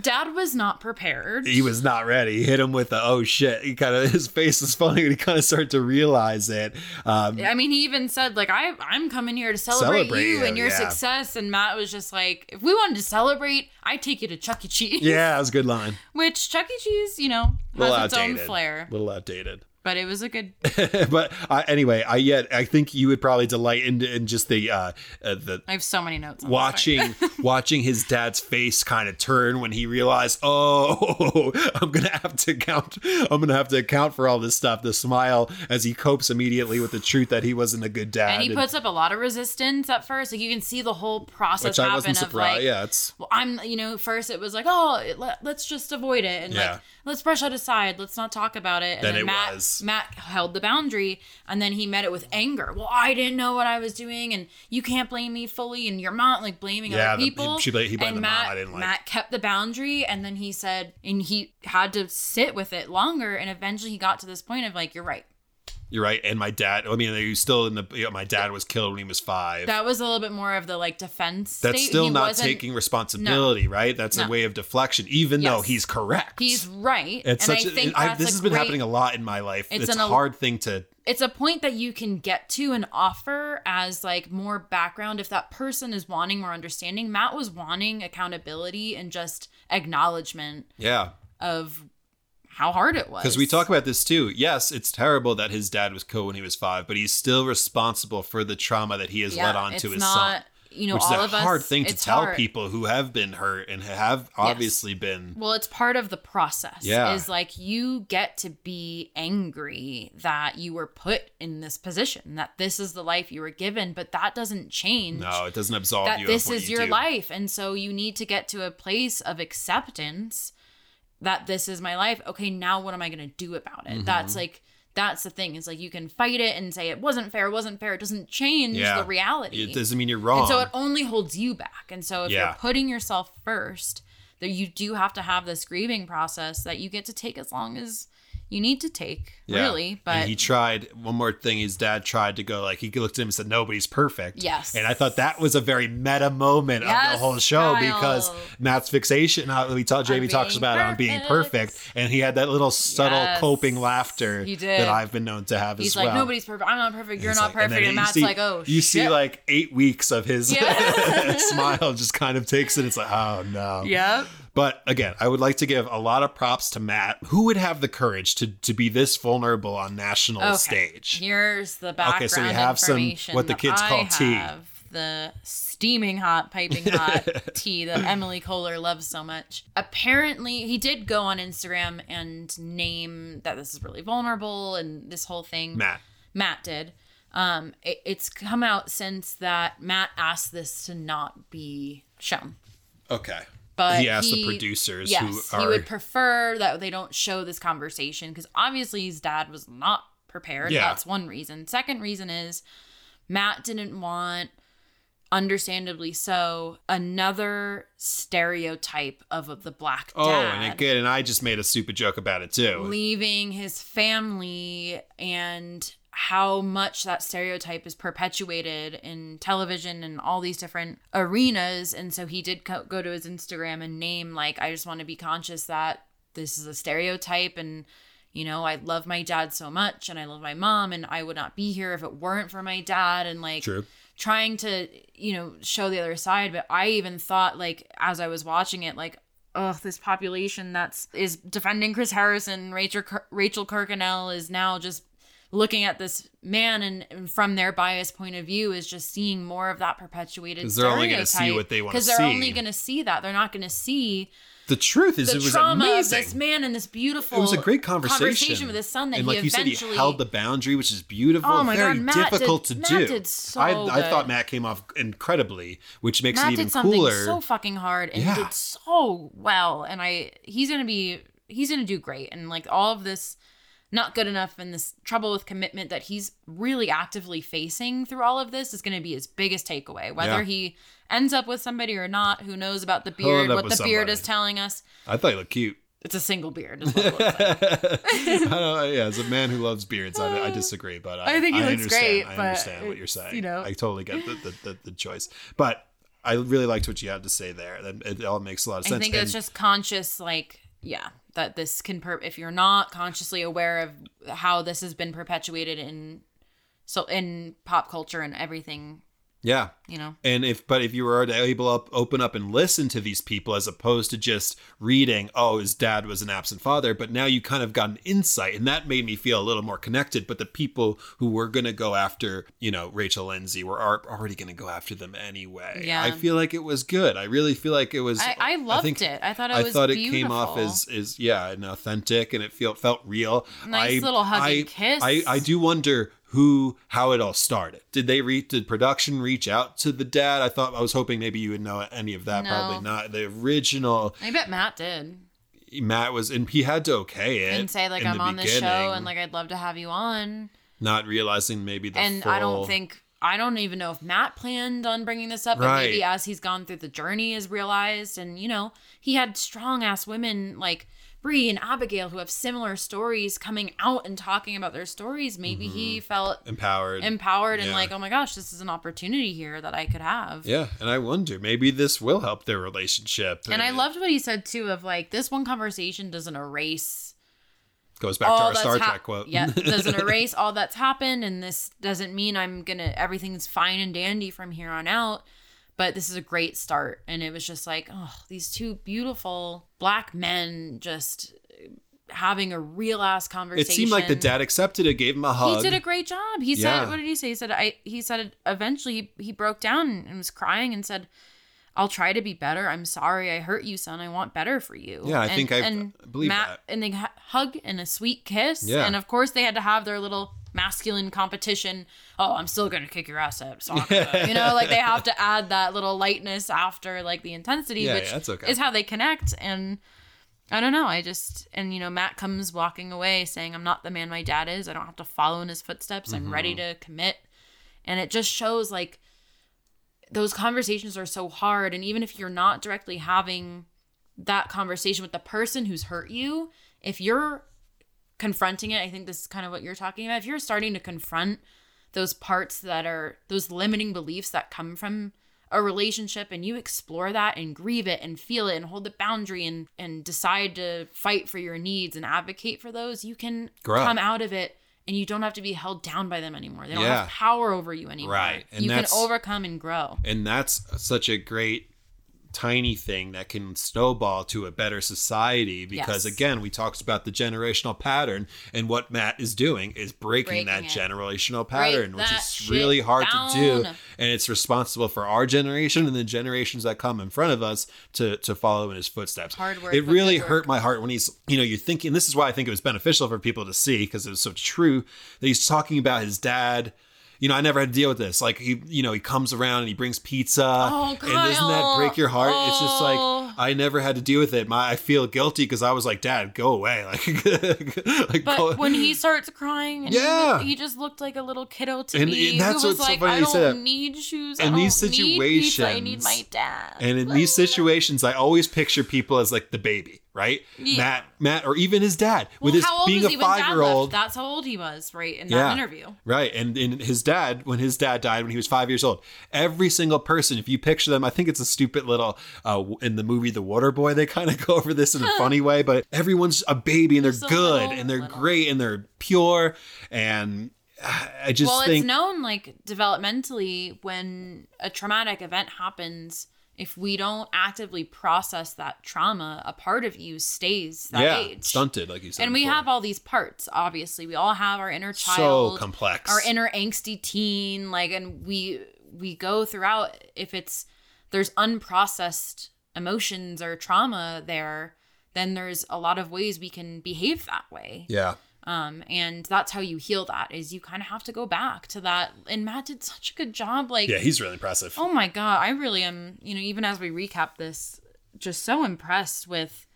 Dad was not prepared. he was not ready. He hit him with the oh shit. He kind of his face was funny when he kind of started to realize it. Um, I mean, he even said like, "I I'm coming here to celebrate, Celebrate you you, and your yeah. success." And Matt was just like, "If we wanted to celebrate, I'd take you to Chuck E. Cheese." yeah, it was a good line. Which Chuck E. Cheese, you know, has its own flair, A little outdated. But it was a good. but uh, anyway, I yet I think you would probably delight in, in just the uh, uh, the I have so many notes. On watching watching his dad's face kind of turn when he realized, oh, I'm gonna have to account. I'm gonna have to account for all this stuff. The smile as he copes immediately with the truth that he wasn't a good dad, and he and- puts up a lot of resistance at first. Like you can see the whole process which I wasn't surprised. like, yeah, it's well, I'm, you know, first it was like, oh, let, let's just avoid it and Yeah. like let's brush it aside, let's not talk about it. And Then then, it Matt, was. Matt held the boundary, and then he met it with anger. Well, I didn't know what I was doing, and you can't blame me fully, and you're not like blaming Yeah, other the- people. she bla- he blamed and the mom Matt, I didn't like. Matt kept the boundary, and then he said, and he had to sit with it longer, and eventually he got to this point of like, you're right. You're right. And my dad. I mean, he was still in the. You know, my dad was killed when he was five. That was a little bit more of the like defense. That's state. still He not taking responsibility, right? That's a way of deflection, even though he's correct. He's right. It's and such. I a- think I, this has been great- happening a lot in my life. It's It's, a hard thing to. it's a point that you can get to and offer as like more background if that person is wanting more understanding matt was wanting accountability and just acknowledgement Yeah, of how hard it was Because we talk about this too. Yes, it's terrible that his dad was killed when he was five, but he's still responsible for the trauma that he has Yeah, let on to it's his not, son. you know which all is a of us hard thing to tell hard. people who have been hurt and have obviously been. well it's part of the process Yeah. is like you get to be angry that you were put in this position that this is the life you were given but that doesn't change No, it doesn't absolve that you. this is you your do. life and so you need to get to a place of acceptance that this is my life okay now what am i going to do about it Mm-hmm. that's like that's the thing is like you can fight it and say it wasn't fair it wasn't fair it doesn't change Yeah, the reality It doesn't mean you're wrong. and so it only holds you back and so if Yeah. you're putting yourself first that you do have to have this grieving process that you get to take as long as you need to take Yeah. really but and he tried one more thing. His dad tried to go like he looked at him and said, "Nobody's perfect." Yes. and I thought that was a very meta moment of the whole show Kyle. because Matt's fixation. How we talk, Jamie talks about it on being perfect. perfect, and he had that little subtle Yes. coping laughter He did. that I've been known to have he's as like well. nobody's perfect i'm not perfect you're not like- and perfect then and, matt's see- like oh you shit. see like eight weeks of his Yeah. smile just kind of takes it. It's like, oh no. Yep. But again, I would like to give a lot of props to Matt. Who would have the courage to to be this vulnerable on national Okay. stage? Here's the background Okay, so we have some- what the kids I call tea. have. The steaming hot, piping hot tea that Emily Kohler loves so much. Apparently, he did go on Instagram and name that this is really vulnerable and this whole thing. Matt. Matt did. Um, it, it's come out since that Matt asked this to not be shown. Okay. But he asked the producers yes, who are he would prefer that they don't show this conversation because obviously his dad was not prepared. Yeah. That's one reason. Second reason is Matt didn't want, understandably so, another stereotype of the black dad. Oh, and again, and I just made a stupid joke about it too. leaving his family and how much that stereotype is perpetuated in television and all these different arenas. And so he did co- go to his instagram and name like i just want to be conscious that this is a stereotype and you know i love my dad so much and i love my mom and i would not be here if it weren't for my dad. And like True. trying to you know show the other side. But i even thought like as i was watching it like ugh this population that's is defending chris harrison rachel rachel kirkconnell is now just looking at this man and, and from their biased point of view is just seeing more of that perpetuated 'Cause they're only gonna see stereotype. what they wanna because they're see. only going to see that they're not going to see The truth is, the it was trauma amazing. of this man and this beautiful it was a great conversation. with his son that and he like you said, eventually he held the boundary, which is beautiful. Oh my very God, Matt difficult did- to Matt do. did so I, I thought Matt came off incredibly, which makes Matt it even did something cooler. so fucking hard and Yeah. did so well and i he's gonna be he's gonna do great and like all of this not good enough and this trouble with commitment that he's really actively facing through all of this is gonna be his biggest takeaway whether Yeah. he ends up with somebody or not who knows about the beard what the beard is telling us I thought he looked cute. it's a single beard is what it looks like. I don't, yeah, as a man who loves beards, I, I disagree, but I, I think he looks great, I understand what you're saying. you know. I totally get the, the, the, the choice, but I really liked what you had to say there. That it all makes a lot of sense. I think it's And- just conscious, like, yeah, that this can, per- if you're not consciously aware of how this has been perpetuated in, so in pop culture and everything, yeah, you know, And if, but if you were able to open up and listen to these people as opposed to just reading, oh, his dad was an absent father, but now you kind of got an insight, and that made me feel a little more connected. But the people who were going to go after, you know, Rachel Lindsay were already going to go after them anyway. Yeah. I feel like it was good. I really feel like it was. I, I loved think- it. I thought it I was thought it came off as is yeah, and authentic, and it felt felt real. Nice I, little hug I, and kiss. I I do wonder who how it all started. Did they reach? Did production reach out to the dad? I thought I was hoping maybe you would know any of that. No. Probably not. The original I bet Matt did Matt was, and he had to okay it and say like I'm the on this show and like I'd love to have you on. not realizing maybe the and full, I don't think I don't even know if Matt planned on bringing this up, but Right. maybe as he's gone through the journey has realized, and you know, he had strong ass women like Bri and Abigail who have similar stories coming out and talking about their stories. Maybe he felt empowered. empowered and Mm-hmm. Like, oh my gosh, this is an opportunity here that I could have. yeah, and I wonder maybe this will help their relationship. And I loved what he said too of like this one conversation doesn't erase goes back to our Star hap- Trek quote. Yeah, doesn't erase all that's happened, and this doesn't mean I'm gonna everything's fine and dandy from here on out. But this is a great start, and it was just like, oh, these two beautiful black men just having a real ass conversation. it seemed like the dad accepted it, gave him a hug. He did a great job. He Yeah. said, "What did he say?" He said, "I." He said, "Eventually, he broke down and was crying and said." I'll try to be better. I'm sorry I hurt you, son. I want better for you. Yeah, I And- think I and believe Matt, that. And they hu- hug and a sweet kiss. Yeah. And of course, they had to have their little masculine competition. Oh, I'm still gonna kick your ass at soccer. you know, like they have to add that little lightness after like the intensity, Yeah, which yeah, that's okay. is how they connect. And I don't know. I just and you know Matt comes walking away saying, "I'm not the man my dad is. I don't have to follow in his footsteps. I'm ready Mm-hmm. to commit." And it just shows like those conversations are so hard. And even if you're not directly having that conversation with the person who's hurt you, if you're confronting it, I think this is kind of what you're talking about. If you're starting to confront those parts that are those limiting beliefs that come from a relationship and you explore that and grieve it and feel it and hold the boundary and and decide to fight for your needs and advocate for those, you can Grow. come out of it and you don't have to be held down by them anymore. They don't Yeah. have power over you anymore. Right. And you can overcome and grow. and that's such a great tiny thing that can snowball to a better society because Yes. again we talked about the generational pattern and what Matt is doing is breaking, Breaking that it. generational Break pattern which is really hard to do and it's responsible for our generation and the generations that come in front of us to to follow in his footsteps Hard work, it really good work. hurt my heart when he's you know you're thinking this is why I think it was beneficial for people to see because it was so true that he's talking about his dad you know, I never had to deal with this. Like he, you know, he comes around and he brings pizza, Oh, and doesn't that break your heart? It's just like Oh. I never had to deal with it. My, I feel guilty because I was like, Dad, go away. Like, like But go- when he starts crying, and Yeah. he, he just looked like a little kiddo to And- me. and that's who was what's so like, funny I don't said need shoes. In these don't need pizza, I need my dad. and in these situations, I always picture people as like the baby, right? Yeah. Matt, Matt, or even his dad well, with his how old being was a he when dad five year old. That's how old he was, right in that Yeah. interview. Right. And in his dad, when his dad died when he was five years old, every single person, if you picture them, I think it's a stupid little, uh, in the movie The Water Boy, they kind of go over this in a funny way, but everyone's a baby and they're Just good little- and they're little. great and they're pure. And I just well, think. it's known like developmentally when a traumatic event happens, if we don't actively process that trauma, a part of you stays that yeah, age. stunted, like you said. and we before. have all these parts, obviously. We all have our inner child. so complex. our inner angsty teen, like and we we go throughout if it's there's unprocessed emotions or trauma there, then there's a lot of ways we can behave that way. yeah, Um, and that's how you heal that is you kind of have to go back to that. And Matt did such a good job. Like, yeah, he's really impressive. oh my god, I really am. You know, even as we recap this, just so impressed with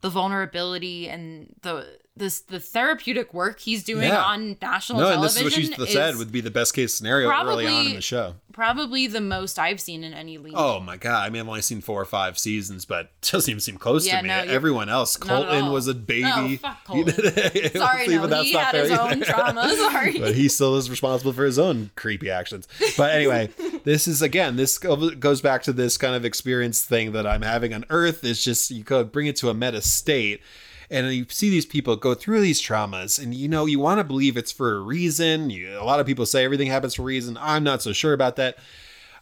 the vulnerability and the this the therapeutic work he's doing Yeah. on national no, and television. this is what she said would be the best case scenario early on in the show. probably the most I've seen in any league. Oh my god! I mean, I've only seen four or five seasons, but it doesn't even seem close Yeah, to me. no, Everyone else, Colton was a baby. Oh, no, fuck Colton. Sorry, no, that's he not had his own trauma. Sorry. but he still is responsible for his own creepy actions. But anyway, this is again, this goes back to this kind of experience thing that I'm having on Earth. Is just you go bring it to a meta state. And you see these people go through these traumas, and you know, you want to believe it's for a reason. You, a lot of people say everything happens for a reason. I'm not so sure about that.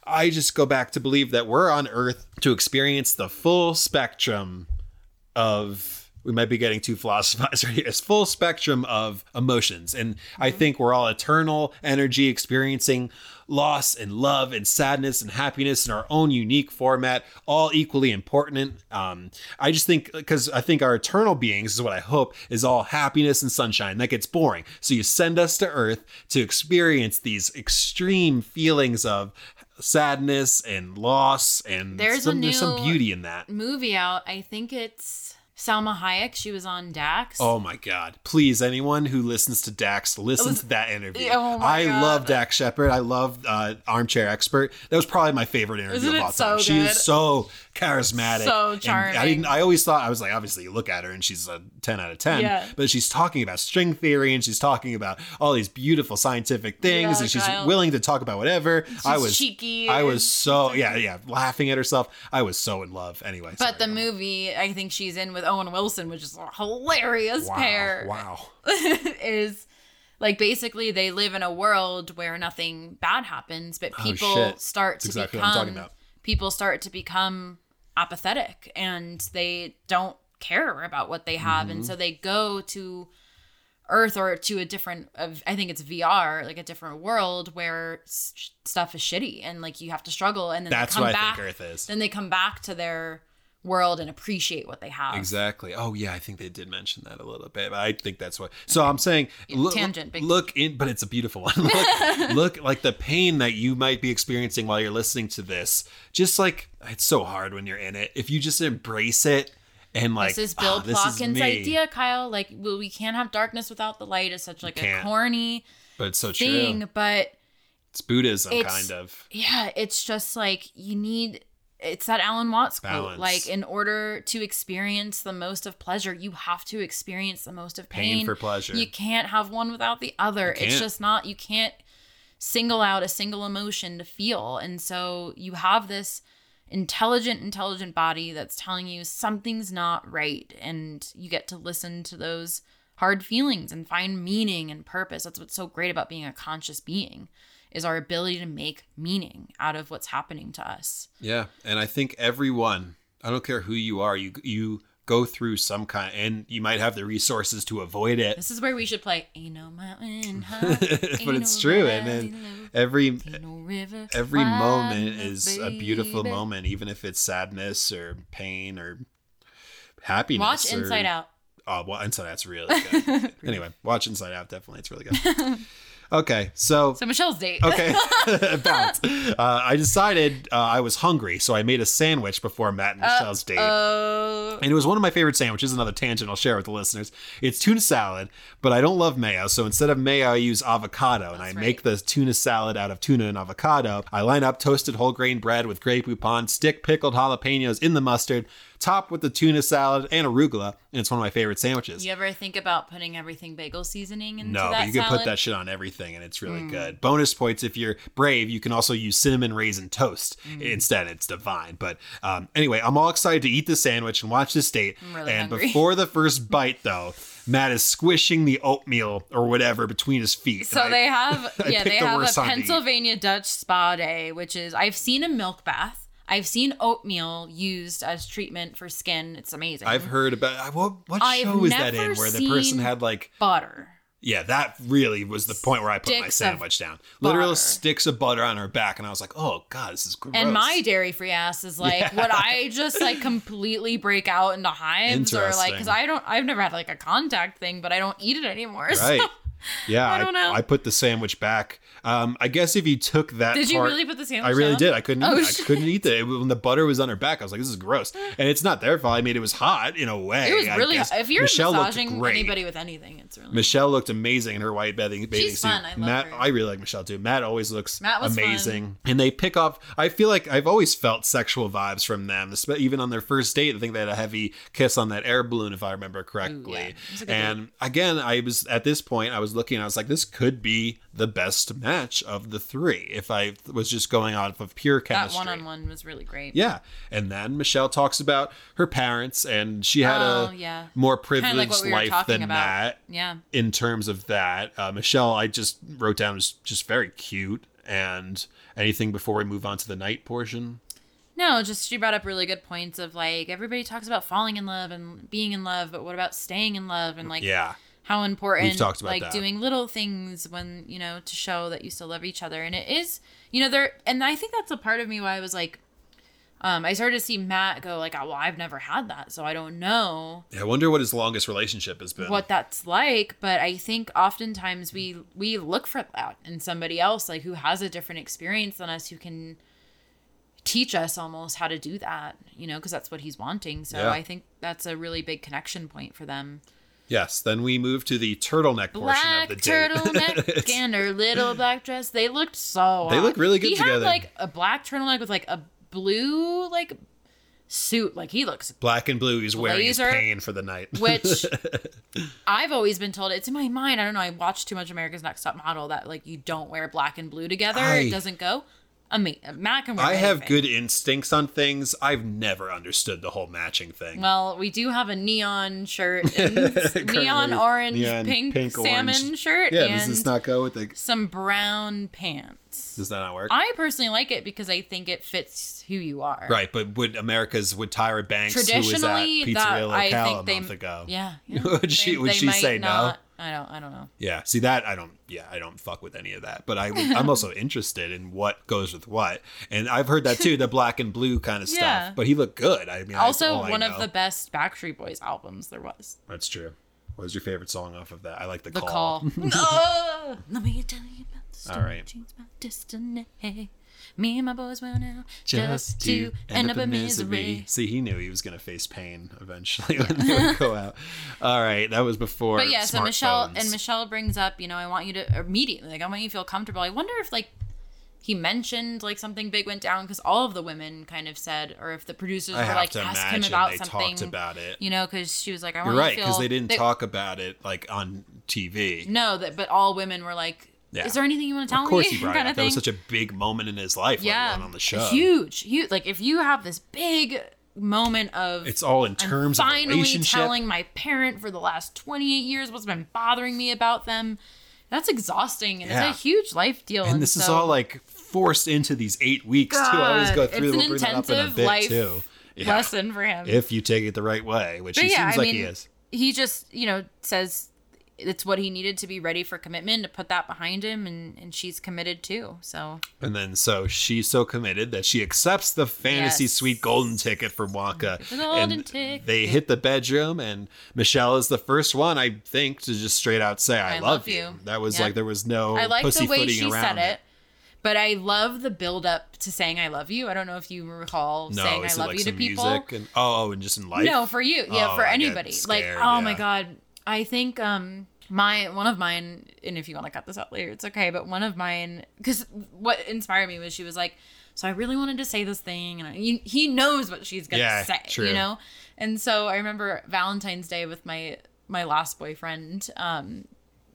I just go back to believe that we're on Earth to experience the full spectrum of we might be getting too philosophized right here. It's full spectrum of emotions. And I mm-hmm. think we're all eternal energy experiencing loss and love and sadness and happiness in our own unique format, all equally important. Um, I just think because I think our eternal beings is what I hope is all happiness and sunshine. That gets boring. So you send us to Earth to experience these extreme feelings of sadness and loss and There's a some, there's some beauty in that. Movie out. I think it's Salma Hayek. She was on Dax. Oh my God. Please, anyone who listens to Dax, listen to that interview. Oh my I God. love Dax Shepard. I love uh, Armchair Expert. That was probably my favorite interview Isn't of all so time. she is so charismatic. So And charming. I didn't I always thought I was like, obviously you look at her and she's a 10 out of 10. Yeah. But she's talking about string theory and she's talking about all these beautiful scientific things Yeah, and she's Kyle. willing to talk about whatever. I was cheeky I was so yeah, yeah, laughing at herself. I was so in love. Anyway. But the movie, I think she's in with Owen Wilson, which is a hilarious wow, pair. Wow. is like basically they live in a world where nothing bad happens, but Oh, people shit. start to exactly what become I'm talking about. people start to become apathetic and they don't care about what they have, Mm-hmm. and so they go to Earth or to a different, of I think it's VR, like a different world where stuff is shitty and like you have to struggle, and then That's they come what I think Earth is. Then they come back to their world and appreciate what they have. Exactly. Oh yeah, I think they did mention that a little bit. But I think that's what. So I'm saying, look, tangent, big look in, but it's a beautiful one. look, look like the pain that you might be experiencing while you're listening to this. Just like it's so hard when you're in it. If you just embrace it and like, This is Bill "Ah, this is Plotkin's idea, Kyle. Like, well, we can't have darkness without the light. Is such like a corny But it's so thing, true. but It's Buddhism, it's- kind of. yeah, it's just like you need. It's that Alan Watts quote. Balance. Like, in order to experience the most of pleasure, you have to experience the most of pain. Pain for pleasure. You can't have one without the other. It's just not. You can't single out a single emotion to feel, and so you have this intelligent intelligent body that's telling you something's not right and you get to listen to those hard feelings and find meaning and purpose that's what's so great about being a conscious being is our ability to make meaning out of what's happening to us Yeah, and I think everyone, I don't care who you are, you you go through some kind, and you might have the resources to avoid it. this is where we should play ain't no mountain high but ain't it's no true, and then every no river every moment is a beautiful moment, even if it's sadness or pain or happiness. watch or- inside out Oh, well, Inside Out's really good. anyway, watch Inside Out. Definitely, it's really good. Okay, so so michelle's date okay, balance. Uh, I decided uh, I was hungry, so I made a sandwich before Matt and Michelle's date. And it was one of my favorite sandwiches. Another tangent I'll share with the listeners. It's tuna salad, but I don't love mayo. So instead of mayo, I use avocado, and I That's make right. the tuna salad out of tuna and avocado. I line up toasted whole grain bread with Grey Poupon, stick pickled jalapenos in the mustard, top with the tuna salad and arugula, and it's one of my favorite sandwiches. you ever think about putting everything bagel seasoning into No, that but you can salad? put that shit on everything and it's really good. Bonus points if you're brave, you can also use cinnamon raisin toast instead. It's divine. But um, anyway, I'm all excited to eat this sandwich and watch this date. really and hungry. before the first bite, though, Matt is squishing the oatmeal or whatever between his feet. So I- they have yeah, they the have a worst time to eat. Pennsylvania Dutch spa day, which is I've seen a milk bath. I've seen oatmeal used as treatment for skin. It's amazing. I've heard about what what I've show was that in where the person had like butter. yeah that really was the point where I put my Sticks sandwich down. Literal butter. sticks of butter on her back, and I was like, oh god, this is gross. And my dairy free ass is like, Yeah. would I just like completely break out into hives or like, because I don't, I've never had like a contact thing, but I don't eat it anymore. so- right. Yeah, I don't know. I put the sandwich back. Um, I guess if you took that, Did you really put the sandwich I really down? did. I couldn't. Oh, eat it. I couldn't eat it. When the butter was on her back, I was like, "This is gross." And it's not their fault. I mean, it was hot in a way. It was really. guess. If you're Michelle massaging anybody with anything, it's really. Michelle looked amazing in her white bathing bathing She's suit. fun. I love Matt, her. I really like Michelle too. Matt always looks Matt amazing, and they pick off. I feel like I've always felt sexual vibes from them, even on their first date. I think they had a heavy kiss on that air balloon, if I remember correctly. A good and again, I was at this point, I was looking, I was like, this could be the best match of the three if I was just going off of pure chemistry. that one on one was really great. Yeah. And then Michelle talks about her parents, and she had Oh, a yeah. more privileged like we life than about. that Yeah. in terms of that. Uh, Michelle, I just wrote down was just very cute. And anything before we move on to the night portion? No, just she brought up really good points of like everybody talks about falling in love and being in love, but what about staying in love and like Yeah. How important We've talked about like that. doing little things when you know to show that you still love each other and it is you know there and i think that's a part of me why i was like um i started to see matt go like oh, well i've never had that so i don't know Yeah, I wonder what his longest relationship has been. what that's like but i think oftentimes we we look for that in somebody else like who has a different experience than us who can teach us almost how to do that you know because that's what he's wanting so Yeah. i think that's a really big connection point for them Yes. Then we move to the turtleneck portion black of the date. turtleneck and her little black dress. They looked so. They hot. look really good he together. He had like a black turtleneck with like a blue like suit. Like he looks. Black and blue, he's wearing his Blazer, pain for the night. Which I've always been told it's in my mind. I don't know. I watched too much America's Next Top Model that like you don't wear black and blue together. I- it doesn't go. I mean, Matt can. I have anything. good instincts on things. I've never understood the whole matching thing. Well, we do have a neon shirt, and neon orange, neon pink, pink, salmon orange. shirt, yeah, and does this not go with the. some brown pants. Does that not work? I personally like it because I think it fits who you are. Right, but would America's would Tyra Banks, who was at Traditionally, Pizzeria that Locale I a think they month ago, Yeah. yeah. Would she- would she say no? I don't. I don't know. yeah. See that I don't. Yeah, I don't fuck with any of that. But I, I'm also interested in what goes with what, and I've heard that too, the black and blue kind of Yeah. stuff. But he looked good. I mean, Also, one of the best Backstreet Boys albums there was. That's true. What was your favorite song off of that? I like the, The call. Call. oh, let me tell you about the story. All right. Change my destiny. Me and my boys went out just, to end up in misery. See, he knew he was going to face pain eventually when they would go out. All right, that was before. But yeah, so Michelle smartphones. and Michelle brings up, you know, I want you to immediately, like, I want you to feel comfortable. I wonder if like he mentioned like something big went down because all of the women kind of said, or if the producers I were like to ask him about they something, talked about it. you know, because she was like, I You're want right because they didn't that- talk about it like on TV. No, that but all women were like, Yeah. is there anything you want to tell of course, me? he brought it kind up. of That was such a big moment in his life. yeah, on the show. huge, huge. Like if you have this big moment of It's all in I'm terms of finally relationship. telling my parent for the last 28 years what's been bothering me about them. That's exhausting and Yeah. it's a huge life deal. and this is all like forced into these eight weeks too. I always go through. it's an bring that up in a intensive bit life too. Yeah. lesson for him. If you take it the right way, which But he yeah, seems I like mean, he is. he just you know says it's what he needed to be ready for commitment to put that behind him, and and she's committed too. So And then so she's so committed that she accepts the fantasy Yes. suite golden ticket for Wonka. The golden and ticket. they hit the bedroom and Michelle is the first one, I think, to just straight out say, I, I love, love you. you. That was Yeah. like there was no I like the way she said it. But I love the build up to saying I love you. I don't know if you recall No, saying I it love like you to people. music and oh, oh, and just in life? No, for you. Yeah, Oh, for anybody. like, scared, oh my god. I think um my one of mine and if you want to cut this out later, it's okay, but one of mine cuz what inspired me was she was like, "So I really wanted to say this thing and I, he, he knows what she's going to Yeah, say, true. you know?" And so I remember Valentine's Day with my my last boyfriend. Um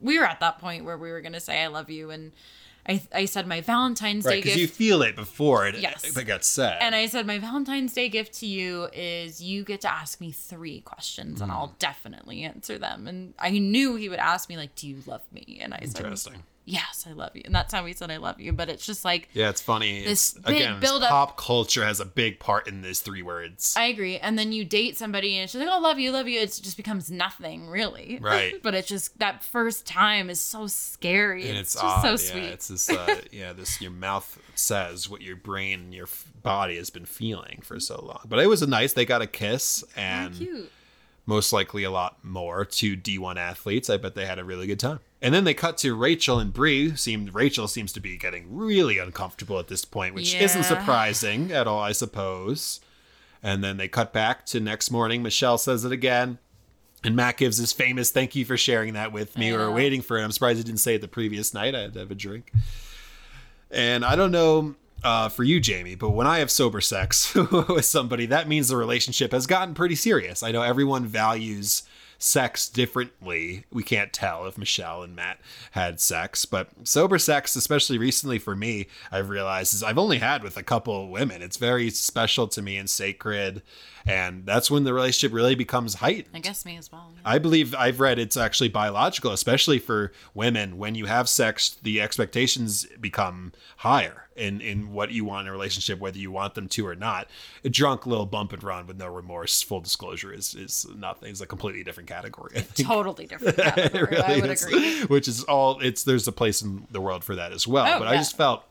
we were at that point where we were going to say I love you and I, I said my Valentine's Day Right, because gift you feel it before it, Yes. it got said. and I said, My Valentine's Day gift to you is you get to ask me three questions and Hmm. I'll definitely answer them. And I knew he would ask me, like, Do you love me? And I said, Interesting. Yes, I love you. And that's how we said I love you. But it's just like Yeah, it's funny. This It's, big again, build-up- pop culture has a big part in these three words. I agree. And then you date somebody and she's like, oh, love you, love you. It just becomes nothing, really. Right. but it's just that first time is so scary. and it's, it's, just odd. so yeah, sweet. it's this. Uh, yeah, this your mouth says what your brain, and your f- body has been feeling for so long. But it was a nice. They got a kiss, and most likely a lot more to D1 athletes. I bet they had a really good time. And then they cut to Rachel and Bri. Seemed Rachel seems to be getting really uncomfortable at this point, which isn't surprising at all, I suppose. And then they cut back to next morning. Michelle says it again. And Matt gives his famous thank you for sharing that with me. We were waiting for it. I'm surprised he didn't say it the previous night. I had to have a drink. And I don't know uh, for you, Jamie, but when I have sober sex with somebody, that means the relationship has gotten pretty serious. I know everyone values sex differently. We can't tell if Michelle and Matt had sex, but sober sex, especially recently for me, I've realized is I've only had with a couple women. It's very special to me and sacred. And that's when the relationship really becomes heightened. I guess me as well. yeah. I believe I've read it's actually biological, especially for women. When you have sex, the expectations become higher in, in what you want in a relationship, whether you want them to or not. A drunk little bump and run with no remorse, full disclosure, is is nothing. It's a completely different category. Totally different. Category. I would is. agree. Which is all it's there's a place in the world for that as well. Oh, but I just felt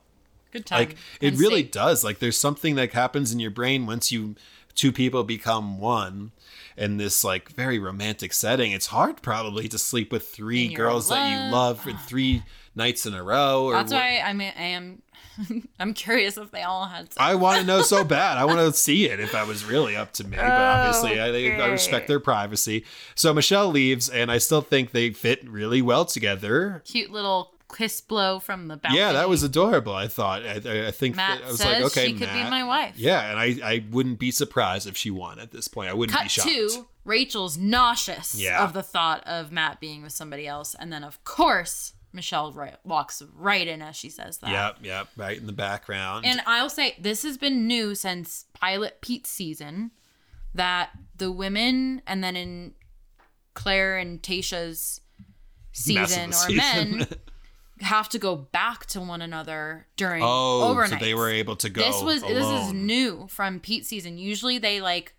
Good time. like it really does like there's something that happens in your brain once you two people become one in this like very romantic setting it's hard probably to sleep with three girls that you love for three nights in a row or That's what- why I mean I am. I'm curious if they all had. Sex. I want to know so bad. I want to see it if that was really up to me. But obviously, oh, I, think I respect their privacy. So Michelle leaves, and I still think they fit really well together. Cute little kiss blow from the balcony. Yeah, that was adorable. I thought. I, I- I think Matt that I was says like, okay, she could be my wife. Yeah, and I, I wouldn't be surprised if she won at this point. I wouldn't be shocked. to Rachel's nauseous Yeah. of the thought of Matt being with somebody else, and then of course Michelle right, walks right in as she says that. Yep, yep, right in the background. And I'll say this has been new since Pilot Pete's season that the women and then in Clare and Tayshia's season or season. men have to go back to one another during oh, overnight. so they were able to go. This was this is new from Pete's season. Usually they like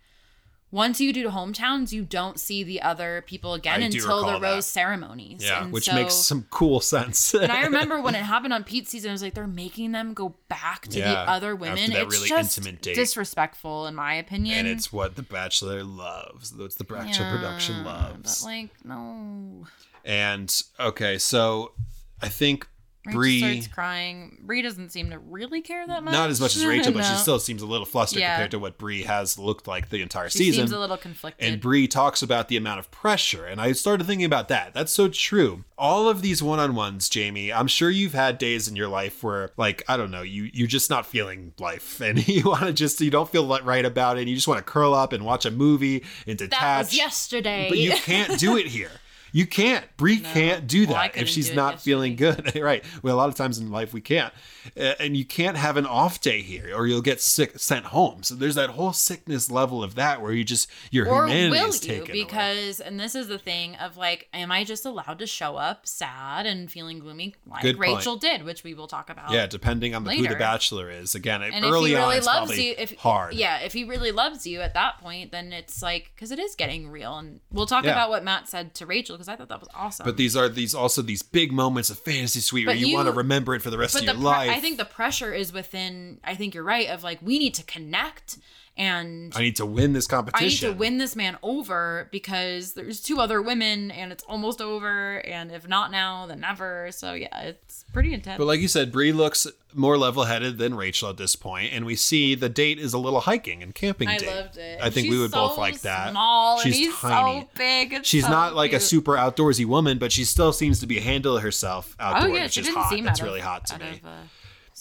once you do hometowns, you don't see the other people again I until the recall that. rose ceremonies. Yeah, And which so- makes some cool sense. and I remember when it happened on Pete's season, I was like, they're making them go back to Yeah, the other women. it's really just intimate date. disrespectful, in my opinion. and it's what the Bachelor loves. That's the Bachelor production loves. But like, no. And okay, so I think Bri, starts crying. Bri doesn't seem to really care that much. not as much as Rachel, but she still seems a little flustered Yeah. compared to what Bri has looked like the entire She season. seems a little conflicted. and Bri talks about the amount of pressure, and I started thinking about that. That's so true. All of these one-on-ones, Jamie. I'm sure you've had days in your life where, like, I don't know, you you're just not feeling life, and you want to just you don't feel right about it. And you just want to curl up and watch a movie and detach. that was yesterday. But you can't do it here. You can't. Bri can't do Well, that if couldn't she's not feeling good. right. Well, a lot of times in life we can't. Uh, and you can't have an off day here or you'll get sick sent home. So there's that whole sickness level of that where you just your or humanity will is you? taken away. Because, and this is the thing of like, am I just allowed to show up sad and feeling gloomy like Good point. Rachel did, which we will talk about. Yeah, depending on the, who the bachelor is. Again, And early if he on, really it's loves you, if hard. yeah, if he really loves you at that point, then it's like because it is getting real, and we'll talk Yeah. about what Matt said to Rachel because I thought that was awesome. But these are these also these big moments of fantasy suite where you, you- want to remember it for the rest but of your pre- life. I think the pressure is within. I think you're right. Of like we need to connect, and I need to win this competition. I need to win this man over because there's two other women and it's almost over. And if not now, then never. So yeah, it's pretty intense. But like you said, Bri looks more level-headed than Rachel at this point, and we see the date is a little hiking and camping I date. loved it. I think She's we would both like that. Small She's tiny. so big. It's She's so not like a super outdoorsy woman, but she still seems to be handle herself outdoors, Oh yeah, which is hot. out really hot to me. Of, uh,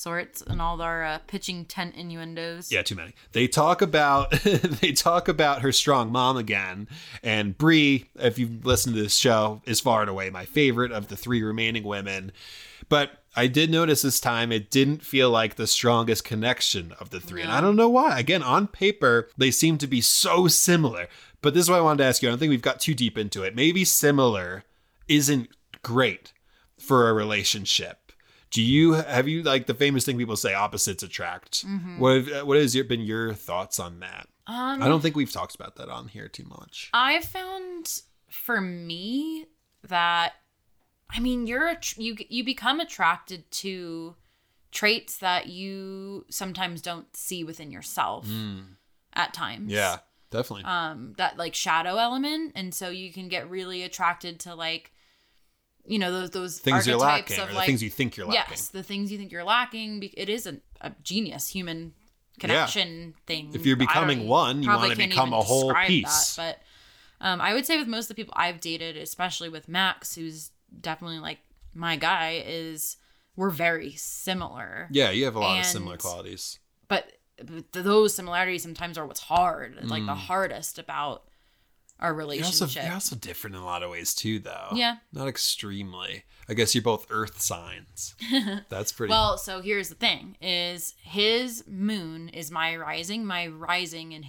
sorts and all our uh, pitching tent innuendos. Yeah, too many. They talk about they talk about her strong mom again, and Bri, if you've listened to this show, is far and away my favorite of the three remaining women. But I did notice this time it didn't feel like the strongest connection of the three, and I don't know why. Again, on paper they seem to be so similar, but this is what I wanted to ask you. I don't think we've got too deep into it. Maybe similar isn't great. for a relationship. Do you have you like the famous thing people say opposites attract? What have, what has your, been your thoughts on that? Um, I don't think we've talked about that on here too much. I've found for me that I mean you're you you become attracted to traits that you sometimes don't see within yourself at times. Mm. Yeah, definitely. Um that like shadow element and so you can get really attracted to like you know those those things you're archetypes lacking, of like things you think you're lacking. yes, the things you think you're lacking it is a, a genius human connection thing. If you're becoming one, you wanna become a whole piece. That, but um, I would say with most of the people I've dated, especially with Max, who's definitely like my guy, is we're very similar. Yeah, you have a lot of similar qualities. But, but those similarities sometimes are what's hard, It's like the hardest about our You're Mm. also, relationship. you're also different in a lot of ways too, though. Yeah. not extremely. I guess you're both Earth signs. That's pretty. Well, so here's the thing: is his moon is my rising, my rising and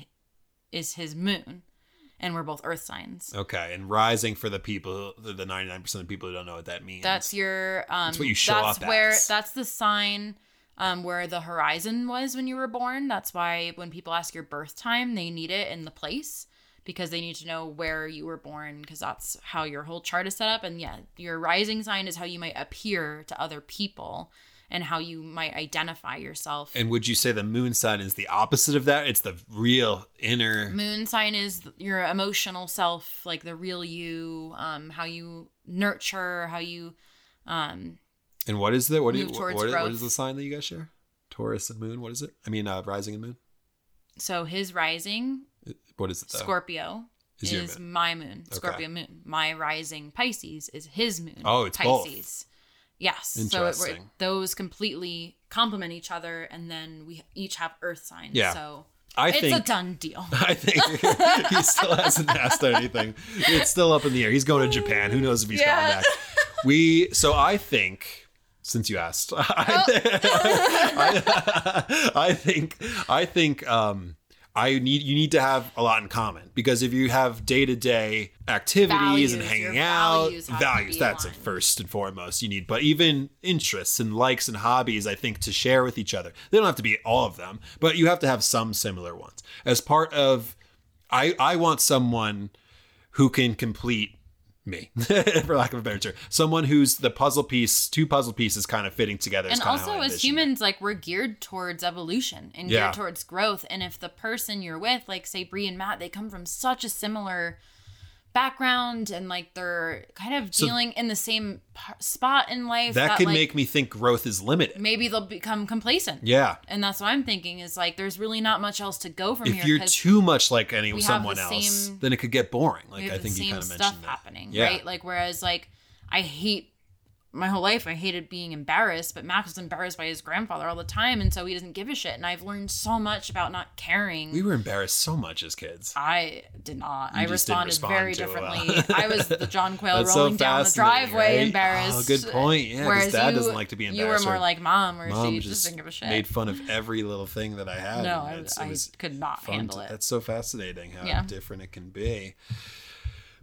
is his moon, and we're both Earth signs. okay, and rising for the people, the 99 percent of people who don't know what that means. That's your um what you show that's up where as. that's the sign um where the horizon was when you were born. That's why when people ask your birth time, they need it in the place because they need to know where you were born because that's how your whole chart is set up and yeah, your rising sign is how you might appear to other people and how you might identify yourself. And would you say the moon sign is the opposite of that? It's the real inner. moon sign is your emotional self like the real you um how you nurture how you um And what is the what, do you, what, what, what is the sign that you guys share? Taurus and Moon. What is it? I mean, uh, rising and Moon. so his rising What is it though? Scorpio Is is, my moon. Scorpio moon. My rising Pisces is his moon. Oh, it's both. Pisces. Yes. So it, those completely complement each other, and then we each have Earth signs. Yeah. So I it's think a done deal. I think he still hasn't asked anything. It's still up in the air. He's going to Japan. Who knows if he's Yeah. coming back? We so I think since you asked, I, I, I think I think um I need you need to have a lot in common because if you have day to day activities and hanging out, values values that's aligned. first and foremost you need. But even interests and likes and hobbies, I think to share with each other. They don't have to be all of them, but you have to have some similar ones as part of. I I want someone who can complete me, for lack of a better term. Someone who's the puzzle piece, two puzzle pieces kind of fitting together. and also as envision it. humans like we're geared towards evolution and Yeah. geared towards growth and if the person you're with like say Bri and Matt they come from such a similar background and like they're kind of dealing in the same p- spot in life that could like, make me think growth is limited. maybe they'll become complacent Yeah. and that's what i'm thinking is like there's really not much else to go from here. If you're too much like any someone the else, same- then it could get boring. Like I think you kind of mentioned that. happening Yeah. right like whereas like i hate my whole life i hated being embarrassed but max was embarrassed by his grandfather all the time and so he doesn't give a shit and i've learned so much about not caring we were embarrassed so much as kids. I did not. I responded respond very it well. differently. I was the John Quayle That's so rolling down the driveway, right? embarrassed. Oh, good point. Yeah, 'cause Whereas Dad you, doesn't like to be You were more like mom, where Mom she just, just didn't give a shit. made fun of every little thing that I had. no, I, I could not handle to- it. That's so fascinating how Yeah. different it can be.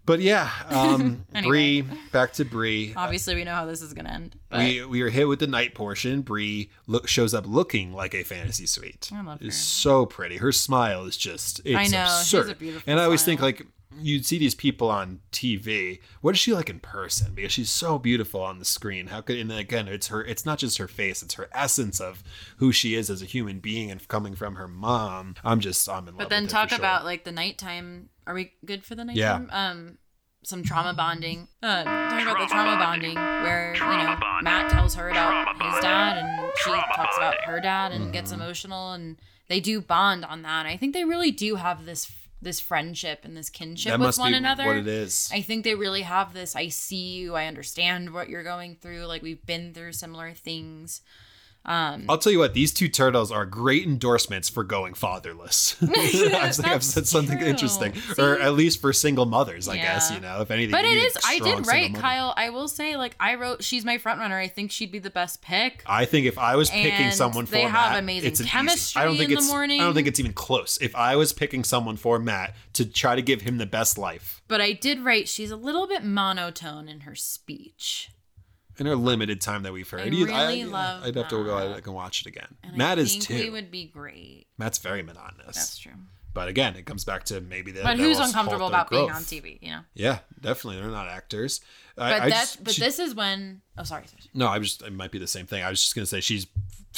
But yeah, um, Anyway. Bri, back to Bri. Obviously, we know how this is gonna end. But we we are hit with the night portion. Bri look, shows up looking like a fantasy suite. I love her. Is so pretty. Her smile is just it's I know, she has a absurd. beautiful and I always think like you'd see these people on TV. What is she like in person? Because she's so beautiful on the screen. How could and again, it's her. It's not just her face. It's her essence of who she is as a human being and coming from her mom. I'm just I'm in love. but then with her talk for sure. about like the nighttime. Are we good for the Yeah. nighttime? Um, some trauma bonding. Uh, talking about the trauma bonding, where you know Matt tells her about his dad, and she talks about her dad, and gets Mm-hmm. emotional, and they do bond on that. I think they really do have this this friendship and this kinship that with must one be another. what it is. I think they really have this. I see you. I understand what you're going through. Like we've been through similar things. Um, I'll tell you what, these two turtles are great endorsements for going fatherless. I think I've said something true. interesting, See? or at least for single mothers, I guess. You know, if anything. But it is. I did write. Kyle. I will say, like I wrote, she's my front runner. I think she'd be the best pick. I think if I was picking And someone for they have Matt, amazing it's an easy- chemistry I don't think in the it's. morning. I don't think it's even close. If I was picking someone for Matt to try to give him the best life, But I did write she's a little bit monotone in her speech. In our limited time that we've heard. I really love I'd have to go back and watch it again. And Matt I is too. we would be great. Matt's very monotonous. That's true. But again, it comes back to maybe that. But who's uncomfortable about being on TV? You know. Yeah, definitely. They're not actors. But I that's just- but she- this is when. Oh, sorry. sorry. No, I was just it might be the same thing. I was just gonna say she's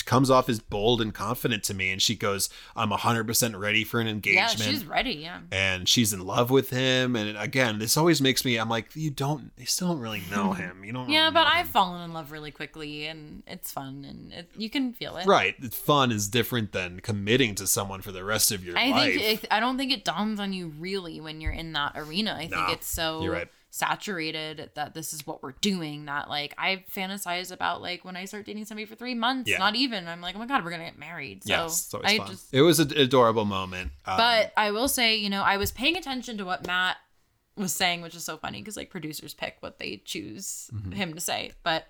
comes off as bold and confident to me, and she goes, "I'm 100 percent ready for an engagement. Yeah, she's ready. Yeah. and she's in love with him. And again, this always makes me. I'm like, you don't. You still don't really know him. You don't. Know. Yeah, really but I've him." fallen in love really quickly, and it's fun, and it, you can feel it. right. Fun is different than committing to someone for the rest of your I life. think it, I don't think it dawns on you really when you're in that arena. I Nah, think it's so you're right. Saturated that this is what we're doing. That like I fantasize about like when I start dating somebody for three months, Yeah. not even. I'm like, oh my god, we're gonna get married. So yes, it's always I fun. just. it was an adorable moment. Um, But I will say, you know, I was paying attention to what Matt was saying, which is so funny because like producers pick what they choose Mm-hmm. him to say. But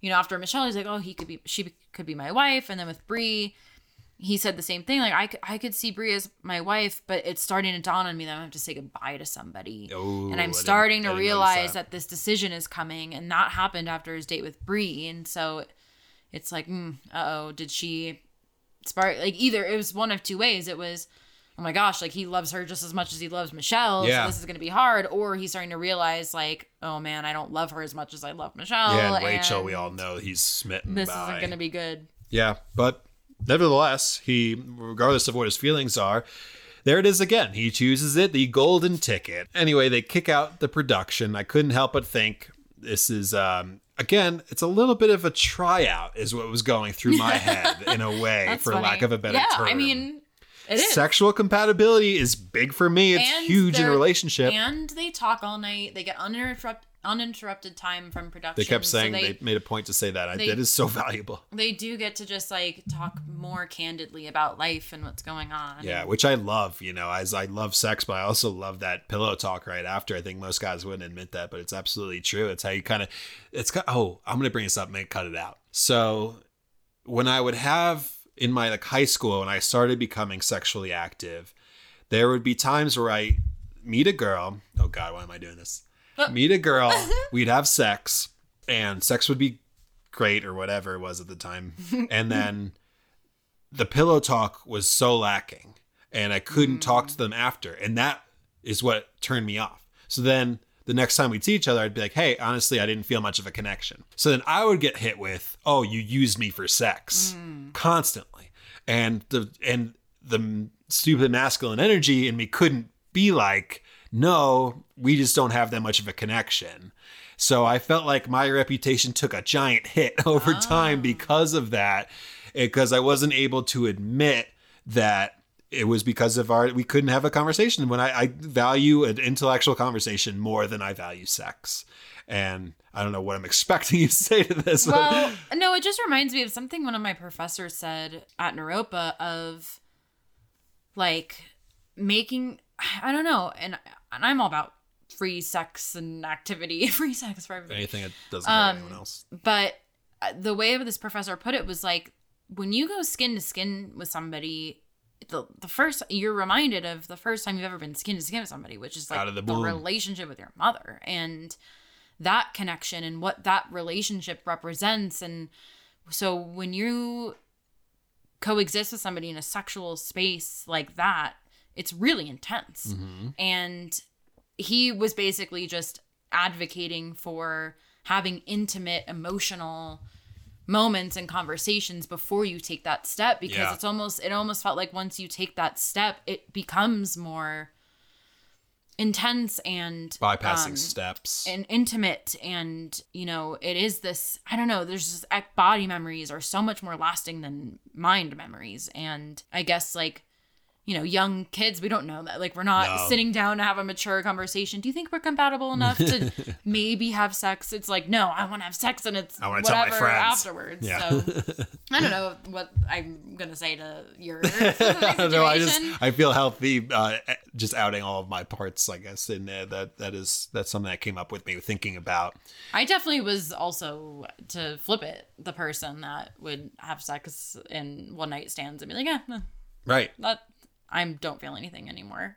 you know, after Michelle, he's like, oh, he could be, she could be my wife, and then with Bri, he said the same thing. Like I, could- I could see Bri as my wife, but it's starting to dawn on me that I have to say goodbye to somebody, Oh, and I'm starting to realize that. that. this decision is coming, and that happened after his date with Bri, and so it's like, mm, uh oh, did she spark? Like either it was one of two ways. It was oh my gosh, like he loves her just as much as he loves Michelle. Yeah. So this is going to be hard. Or he's starting to realize, like, oh man, I don't love her as much as I love Michelle. yeah, and Rachel, and we all know he's smitten This by. isn't going to be good. Yeah, but nevertheless, he, regardless of what his feelings are, there it is again. He chooses it, the golden ticket. Anyway, they kick out the production. I couldn't help but think this is, um, again, it's a little bit of a tryout, is what was going through my head in a way, for funny. lack of a better yeah, term. I mean, it is. Sexual compatibility is big for me. It's And huge in a relationship. And they talk all night. They get uninterrupted uninterrupted time from production. they kept so saying they, they, made a point to say that. I, they- that is so valuable. they do get to just like talk more candidly about life and what's going on. Yeah, which I love, you know, as I love sex, but I also love that pillow talk right after. I think most guys wouldn't admit that, but it's absolutely true. It's how you kind of, it's, oh, I'm going to bring this up and cut it out. So when I would have in my like high school, when I started becoming sexually active, there would be times where I meet a girl. Oh God, why am I doing this? Meet a girl, we'd have sex, and sex would be great or whatever it was at the time. And then the pillow talk was so lacking and I couldn't mm. talk to them after. And that is what turned me off. So then the next time we'd see each other, I'd be like, hey, honestly, I didn't feel much of a connection. So then I would get hit with, oh, you used me for sex mm. constantly. And the and the stupid masculine energy in me couldn't be like, no, we just don't have that much of a connection. So I felt like my reputation took a giant hit over ah. time because of that, eh, because I wasn't able to admit that it was because of our we couldn't have a conversation when I, I value an intellectual conversation more than I value sex. And I don't know what I'm expecting you to say to this. Well, no, it just reminds me of something one of my professors said at Naropa of like making I don't know, and and I'm all about free sex and activity, free sex for everybody. anything that doesn't hurt Um, anyone else. But uh, the way this professor put it was like when you go skin to skin with somebody, the the first you're reminded of the first time you've ever been skin to skin with somebody, which is like Out of the the relationship with your mother and that connection and what that relationship represents and so when you coexist with somebody in a sexual space like that it's really intense and he was basically just advocating for having intimate emotional moments and conversations before you take that step because Yeah. it's almost it almost felt like once you take that step it becomes more intense and Bypassing um, steps. and intimate and you know it is this i don't know there's just body memories are so much more lasting than mind memories and i guess like you know young kids we don't know that like we're not No. sitting down to have a mature conversation do you think we're compatible enough to maybe have sex it's like no i want to have sex and it's I wanna tell my whatever friends. afterwards Yeah. so i don't know what i'm gonna say to your no, I just. I feel healthy uh, just outing all of my parts. I guess in there that that is that's something that came up with me thinking about. I definitely was also to flip it the person that would have sex in one night stands and be like, yeah, Right. that I don't feel anything anymore.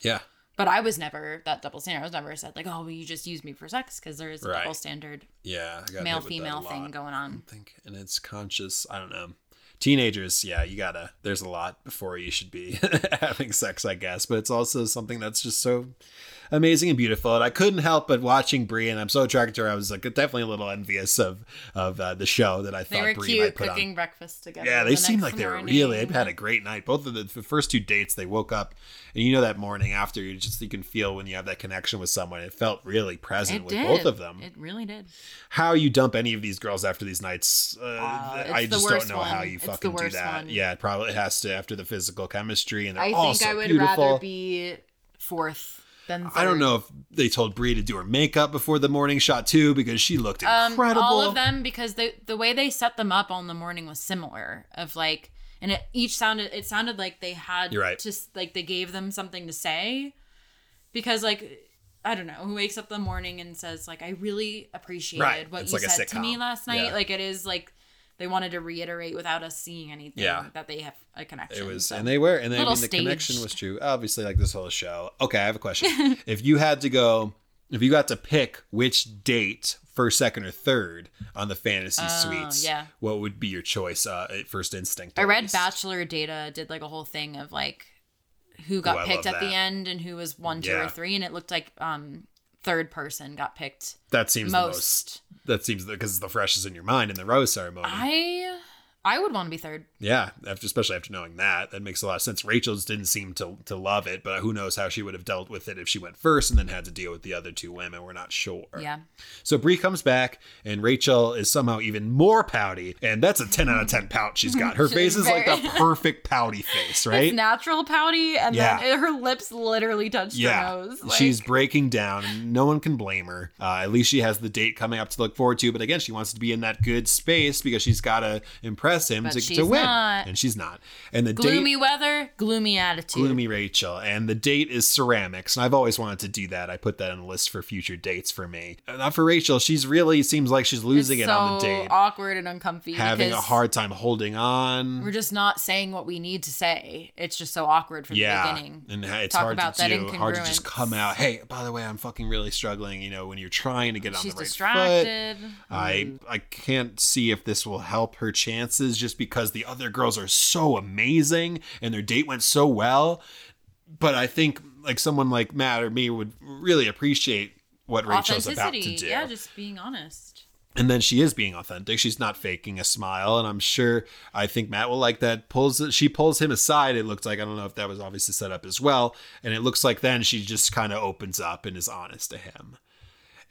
Yeah. But I was never that double standard. I was never said like, oh, well, you just use me for sex because there is a Right. double standard Yeah, male hit with that a female thing going on. I think, and it's conscious. I don't know. Teenagers, yeah, you gotta. There's a lot before you should be having sex, I guess. But it's also something that's just so amazing and beautiful. And I couldn't help but watching Bri, and I'm so attracted to her. I was like definitely a little envious of of uh, the show that I They thought Bri might put cooking on. breakfast together. Yeah, they the seemed like they were morning. really. They had a great night. Both of the, the first two dates, they woke up, and you know that morning after, you just you can feel when you have that connection with someone. It felt really present It with did. both of them It really did. how you dump any of these girls after these nights uh, it's i just don't know how you It's fucking do that one. yeah it probably has to after the physical chemistry and they're I all think so I would beautiful rather be fourth than. i don't know if they told bri to do her makeup before the morning shot too because she looked Um, incredible all of them because the the way they set them up on the morning was similar. Of like, and it each sounded it sounded like they had You're right. just like they gave them something to say, because like. I don't know who wakes up in the morning and says like I really appreciated Right. what It's you like said to me last night. Yeah. Like it is like they wanted to reiterate without us seeing anything Yeah. that they have a connection. it was so. and they were and they, I mean the connection was true obviously like this whole show okay i have a question if you had to go if you got to pick which date first second or third on the fantasy suites Oh, yeah. what would be your choice uh at first instinct I read least? Bachelor Data did like a whole thing of like who got Ooh, picked at the end and who was one, two, Yeah. or three, and it looked like um third person got picked that seems the most most. that seems because it's the freshest in your mind in the rose ceremony. I I would want to be third. yeah, after especially after knowing that, that makes a lot of sense. Rachel's didn't seem to to love it, but who knows how she would have dealt with it if she went first and then had to deal with the other two women. We're not sure. Yeah. So Bri comes back and Rachel is somehow even more pouty, and that's a ten out of ten pout she's got. Her face is like the perfect pouty face, right? It's natural pouty, and Yeah. then her lips literally touched yeah, her nose. Like, she's breaking down, no one can blame her. Uh, at least she has the date coming up to look forward to. But again, she wants to be in that good space because she's got to impress him But to, she's to win, not. and she's not. And the gloomy date, weather, gloomy attitude. gloomy Rachel, and the date is ceramics. And I've always wanted to do that. I put that on the list for future dates for me. Uh, Not for Rachel. She's really seems like she's losing it's it on the date, awkward and uncomfy. having a hard time holding on. We're just not saying what we need to say. It's just so awkward from the beginning. and it's Talk hard about to that do. Hard to just come out. Hey, by the way, I'm fucking really struggling. You know, when you're trying to get on She's the right foot. distracted. I I can't see if this will help her chances just because the other girls are so amazing and their date went so well. But I think like someone like Matt or me would really appreciate what Rachel's about to Authenticity. do. Yeah, just being honest. and then she is being authentic. She's not faking a smile, and I'm sure I think Matt will like that. Pulls she pulls him aside. It looks like I don't know if that was obviously set up as well, and it looks like then she just kind of opens up and is honest to him.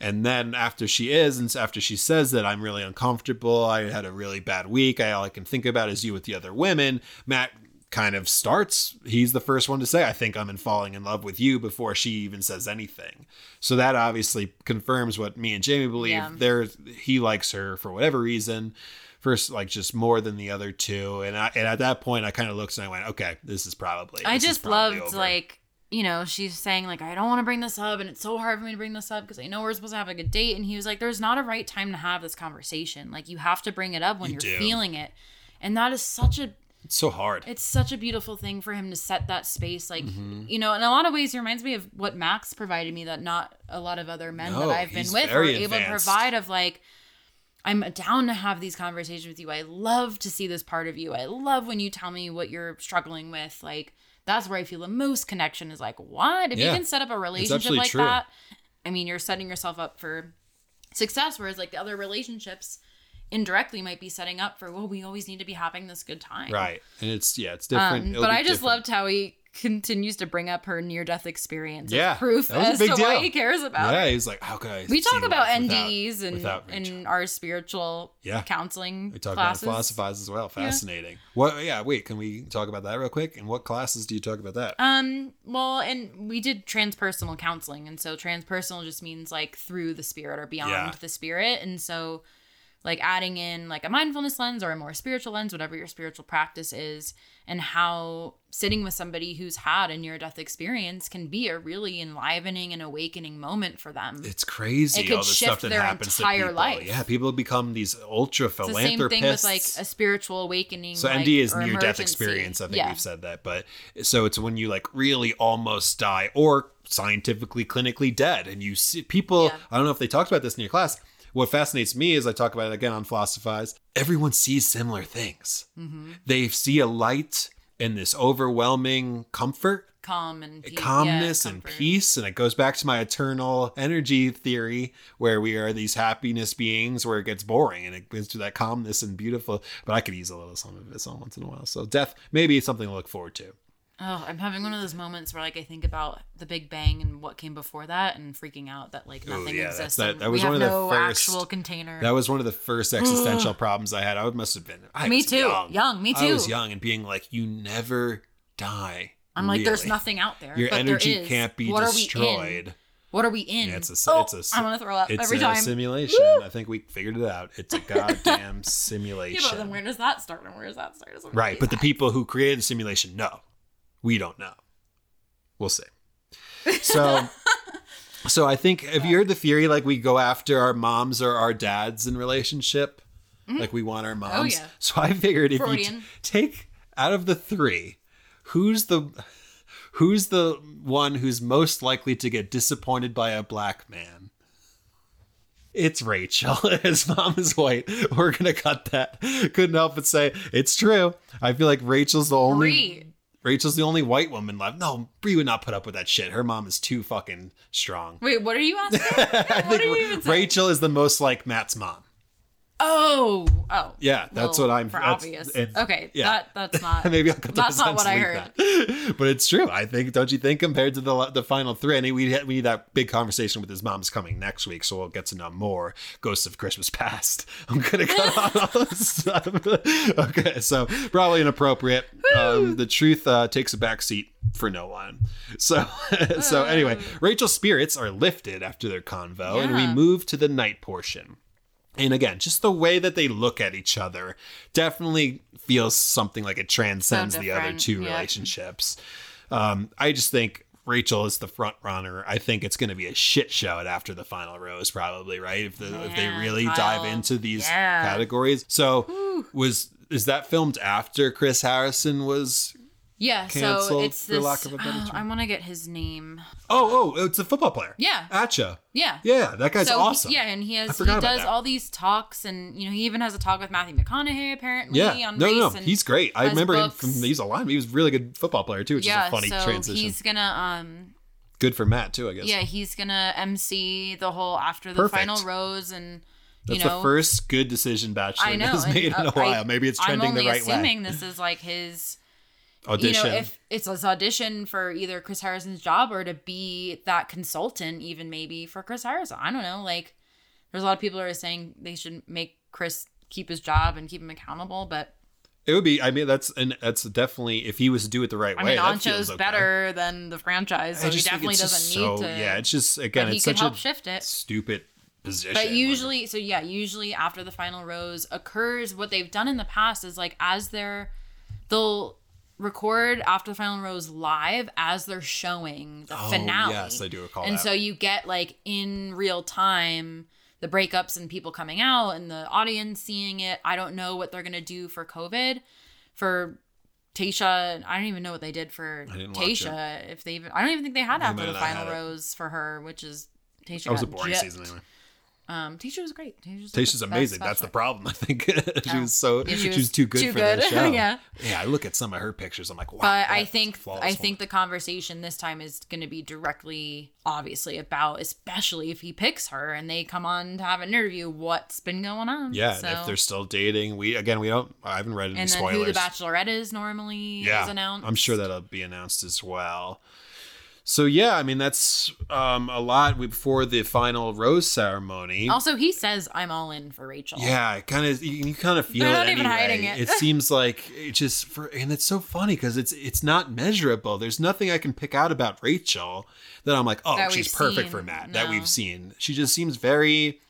And then after she is, and after she says that I'm really uncomfortable, I had a really bad week. I all I can think about is you with the other women. Matt kind of starts. He's the first one to say, "I think I'm in falling in love with you" before she even says anything. So that obviously confirms what me and Jamie believe. Yeah. There, he likes her for whatever reason. First, like just more than the other two, and I, and at that point, I kind of looked and I went, "Okay, this is probably." I just loved over. like you know she's saying like I don't want to bring this up and it's so hard for me to bring this up because I know we're supposed to have like a date and he was like there's not a right time to have this conversation. Like you have to bring it up when You are feeling it. And that is such a it's so hard. it's such a beautiful thing for him to set that space like Mm-hmm. you know in a lot of ways he reminds me of what max provided me that not a lot of other men No, that i've been with are able to provide of like i'm down to have these conversations with you. I love to see this part of you. I love when you tell me what you're struggling with like that's where i feel the most connection is like what if Yeah. you can set up a relationship like true. that i mean you're setting yourself up for success whereas like the other relationships indirectly might be setting up for well we always need to be having this good time Right. And it's yeah, it's different. um, but I just different. loved how he continues to bring up her near death experience as Yeah, proof as to deal. why he cares about Yeah, her. he's like, how I? We talk about without- NDEs and and our spiritual Yeah. counseling We talk classes. about philosophize as well. Fascinating. What? Yeah. Wait. Can we talk about that real quick? And what classes do you talk about that? Um, well, and we did transpersonal counseling, and so transpersonal just means like through the spirit or beyond Yeah. the spirit, and so like adding in like a mindfulness lens or a more spiritual lens, whatever your spiritual practice is, and how sitting with somebody who's had a near death experience can be a really enlivening and awakening moment for them. It's crazy It could all the shift stuff that their happens entire life. Yeah, people become these ultra It's the same thing with like a spiritual awakening. So like, NDEs or near death experience. I think yeah. we've said that, but so it's when you like really almost die or scientifically clinically dead, and you see people. Yeah. I don't know if they talked about this in your class. What fascinates me is I talk about it again on Philosophize. Everyone sees similar things. Mm-hmm. They see a light and this overwhelming comfort calm and peace. calmness yeah, and peace and it goes back to my eternal energy theory where we are these happiness beings where it gets boring and it goes to that calmness and beautiful but i could use a little some of this some once in a while so death maybe it's something to look forward to Oh, I'm having one of those moments where like I think about the Big Bang and what came before that, and freaking out that like nothing yeah, exists. that- that was we one have of the no first- actual container. that was one of the first existential problems i had i must have been I Me too. young. Young, me too. i was young and being like you never die I'm like, there's nothing out there. your but energy is. can't be what destroyed in? What are we in? Yeah, it's a, oh, it's a, I'm gonna throw up it's every a time. simulation. I think we figured it out. It's a goddamn simulation. yeah, but then where does that start and where does that start? Right, but the people who created the simulation know. We don't know. We'll see. So so I think have you heard the theory like we go after our moms or our dads in relationship? Mm-hmm. Like we want our oh, moms. Oh, yeah. So I figured if you t- take out of the 3, who's the who's the one who's most likely to get disappointed by a black man? It's Rachel. His mom is white. We're gonna cut that. Couldn't help but say it's true. I feel like Rachel's the only Bri. Rachel's the only white woman left. No, Bri would not put up with that shit. Her mom is too fucking strong. Wait, what are you asking? I what are you think even saying? Rachel is the most like Matt's mom. Oh, oh. Yeah, that's Well, what I'm. for that's- obvious. it's- Okay, yeah. that that's not. Maybe I'll cut That's not what I heard. that. But it's true. I think. Don't you think? Compared to the the final three, I think we we need that big conversation with his mom's coming next week, so we'll get to know more. Ghosts of Christmas Past. I'm gonna cut out all this stuff. okay, so probably inappropriate. Um, the truth uh, takes a back seat for no one. So so anyway, Rachel's spirits are lifted after their convo, and we move to the night portion. And again, just the way that they look at each other definitely feels something like it transcends the other two yeah. relationships. Um, I just think Rachel is the front runner. I think it's going to be a shit show at after the final rose, probably right. If, the, if they really dive into these Yeah. categories. So was is that filmed after Chris Harrison was? Yeah, so it's for this. lack of a better oh, term. I want to get his name. Oh, oh, it's a football player. Yeah. Acho. Yeah. Yeah, that guy's so he- awesome. yeah, and he has he does that. all these talks, and you know he even has a talk with Matthew McConaughey apparently Yeah, on no, race. no, no, and he's great. I remember him from he's a line. He was a really good football player too, which yeah, is a funny so transition. he's gonna um Good for Matt too, I guess. yeah he's gonna MC the whole after the Perfect. final rose, and you That's know the first good decision Bachelor I know has and, made in uh, a while. I- Maybe it's trending I'm only the right assuming way. this is like his Audition. you know if it's his audition for either Chris Harrison's job or to be that consultant even maybe for Chris Harrison. I don't know. Like there's a lot of people who are saying they should make Chris keep his job and keep him accountable, but it would be. I mean, that's and that's definitely if he was to do it the right I way. mean that feels Acho's okay. better than the franchise, so he definitely doesn't just need to Yeah, it's just again, it's such help a shift it. stupid position. But Like, usually, so yeah, usually after the final rose occurs, what they've done in the past is like as they're, they'll record after the final rose live as they're showing the Oh, finale. yes, I do recall And that. so you get like in real time the breakups and people coming out and the audience seeing it. I don't know what they're gonna do for COVID, for. Tayshia, I don't even know what they did for Tayshia. If they even, I don't even think they had They after the final it. rose for her, which is Tayshia. that was a boring gypped. season anyway. Um, Tayshia was great. Tayshia's the amazing. That's the problem. I think she was so Yeah, she, she was, was too good too for good. show. Yeah. yeah. I look at some of her pictures. I'm like, wow. But I think I woman. think the conversation this time is going to be directly, obviously, about especially if he picks her and they come on to have an interview. What's been going on? Yeah, So, and if they're still dating, we again we don't. I haven't read any and then spoilers. who the Bachelorette is normally yeah, is announced. I'm sure that'll be announced as well. So yeah, I mean that's um, a lot before the final rose ceremony. Also, he says, "I'm all in for Rachel." yeah, kind of you, you kind of feel They're it not even anyway. hiding it. seems like it just for and it's so funny because it's it's not measurable. There's nothing I can pick out about Rachel that I'm like, oh, That she's perfect seen. for Matt. That we've seen. She just seems very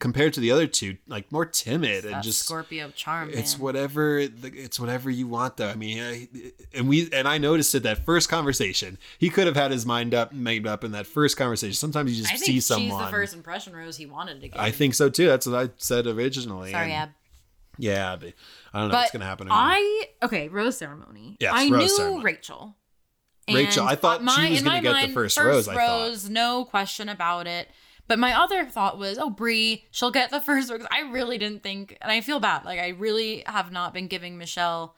compared to the other two, like more timid and just Scorpio charm. it's man. whatever it's whatever you want though i mean I, and we and i noticed it that first conversation he could have had his mind up made up in that first conversation sometimes you just I think see she's the first impression rose he wanted to get. i think so too that's what i said originally Sorry, and- Ab. yeah but i don't know But what's gonna happen I okay, rose ceremony. Yes, I rose knew ceremony. Rachel. Rachel, I thought my- she was gonna my get the mind, first rose, I thought. rose, no question about it. But my other thought was, oh, Bri, she'll get the first rose. I really didn't think, and I feel bad. Like I really have not been giving Michelle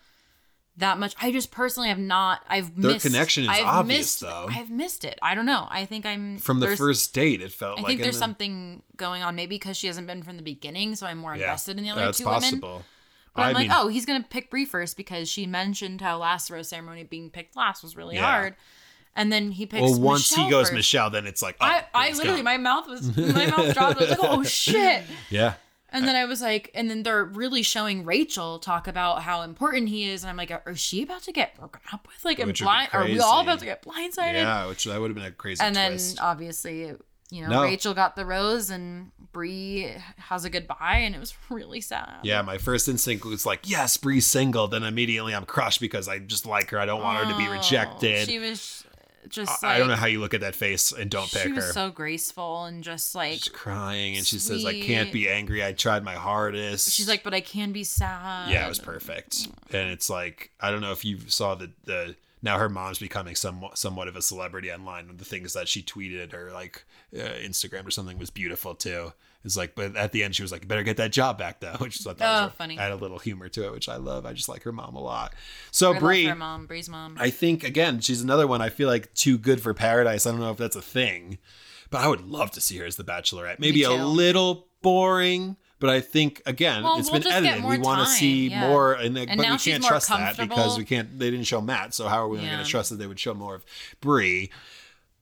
that much. I just personally have not. I've Their missed, connection is I've obvious, missed, though. I've missed it. I don't know. I think I'm from the first date it felt I like think there's then- something going on. Maybe because she hasn't been from the beginning, so I'm more yeah, invested in the other that's two women. But I'm I like, mean- oh, he's gonna pick Bri first because she mentioned how last rose ceremony being picked last was really Yeah. hard, and then he picks. Michelle. Well once he goes first. michelle then it's like oh, I, I literally gone. my mouth was my mouth dropped. I was like, oh shit. yeah And then I was like, and then they're really showing Rachel talk about how important he is, and I'm like, are is she about to get broken up with? Like, and Which would blind? Are we all about to get blindsided? yeah which that would have been a crazy and then obviously you know No. rachel got the rose and Bri has a goodbye and it was really sad Yeah, my first instinct was like, yes, Bri's single. Then immediately I'm crushed because I just like her. I don't want her to be Oh, rejected. she was just I, like I don't know how you look at that face and don't pick her. she was so graceful and just like She's crying and she says, I can't be angry. I tried my hardest. she's like but i can be sad yeah, it was perfect. And it's like, I don't know if you saw the, the, now her mom's becoming somewhat somewhat of a celebrity online. The things that she tweeted or like uh, Instagram or something was beautiful too. It's like, but at the end she was like, "You better get that job back though," which is I thought Oh, was funny. Had a little humor to it, which I love. I just like her mom a lot. So I love her mom Bri's mom I think again, she's another one. I feel like too good for paradise. I don't know if that's a thing, but I would love to see her as the Bachelorette. Maybe a little boring, but I think again, Well, it's we'll been edited. We want to see yeah. more, and, the, And but we can't trust that because we can't. They didn't show Matt, so how are we going to trust that they would show more of Bri?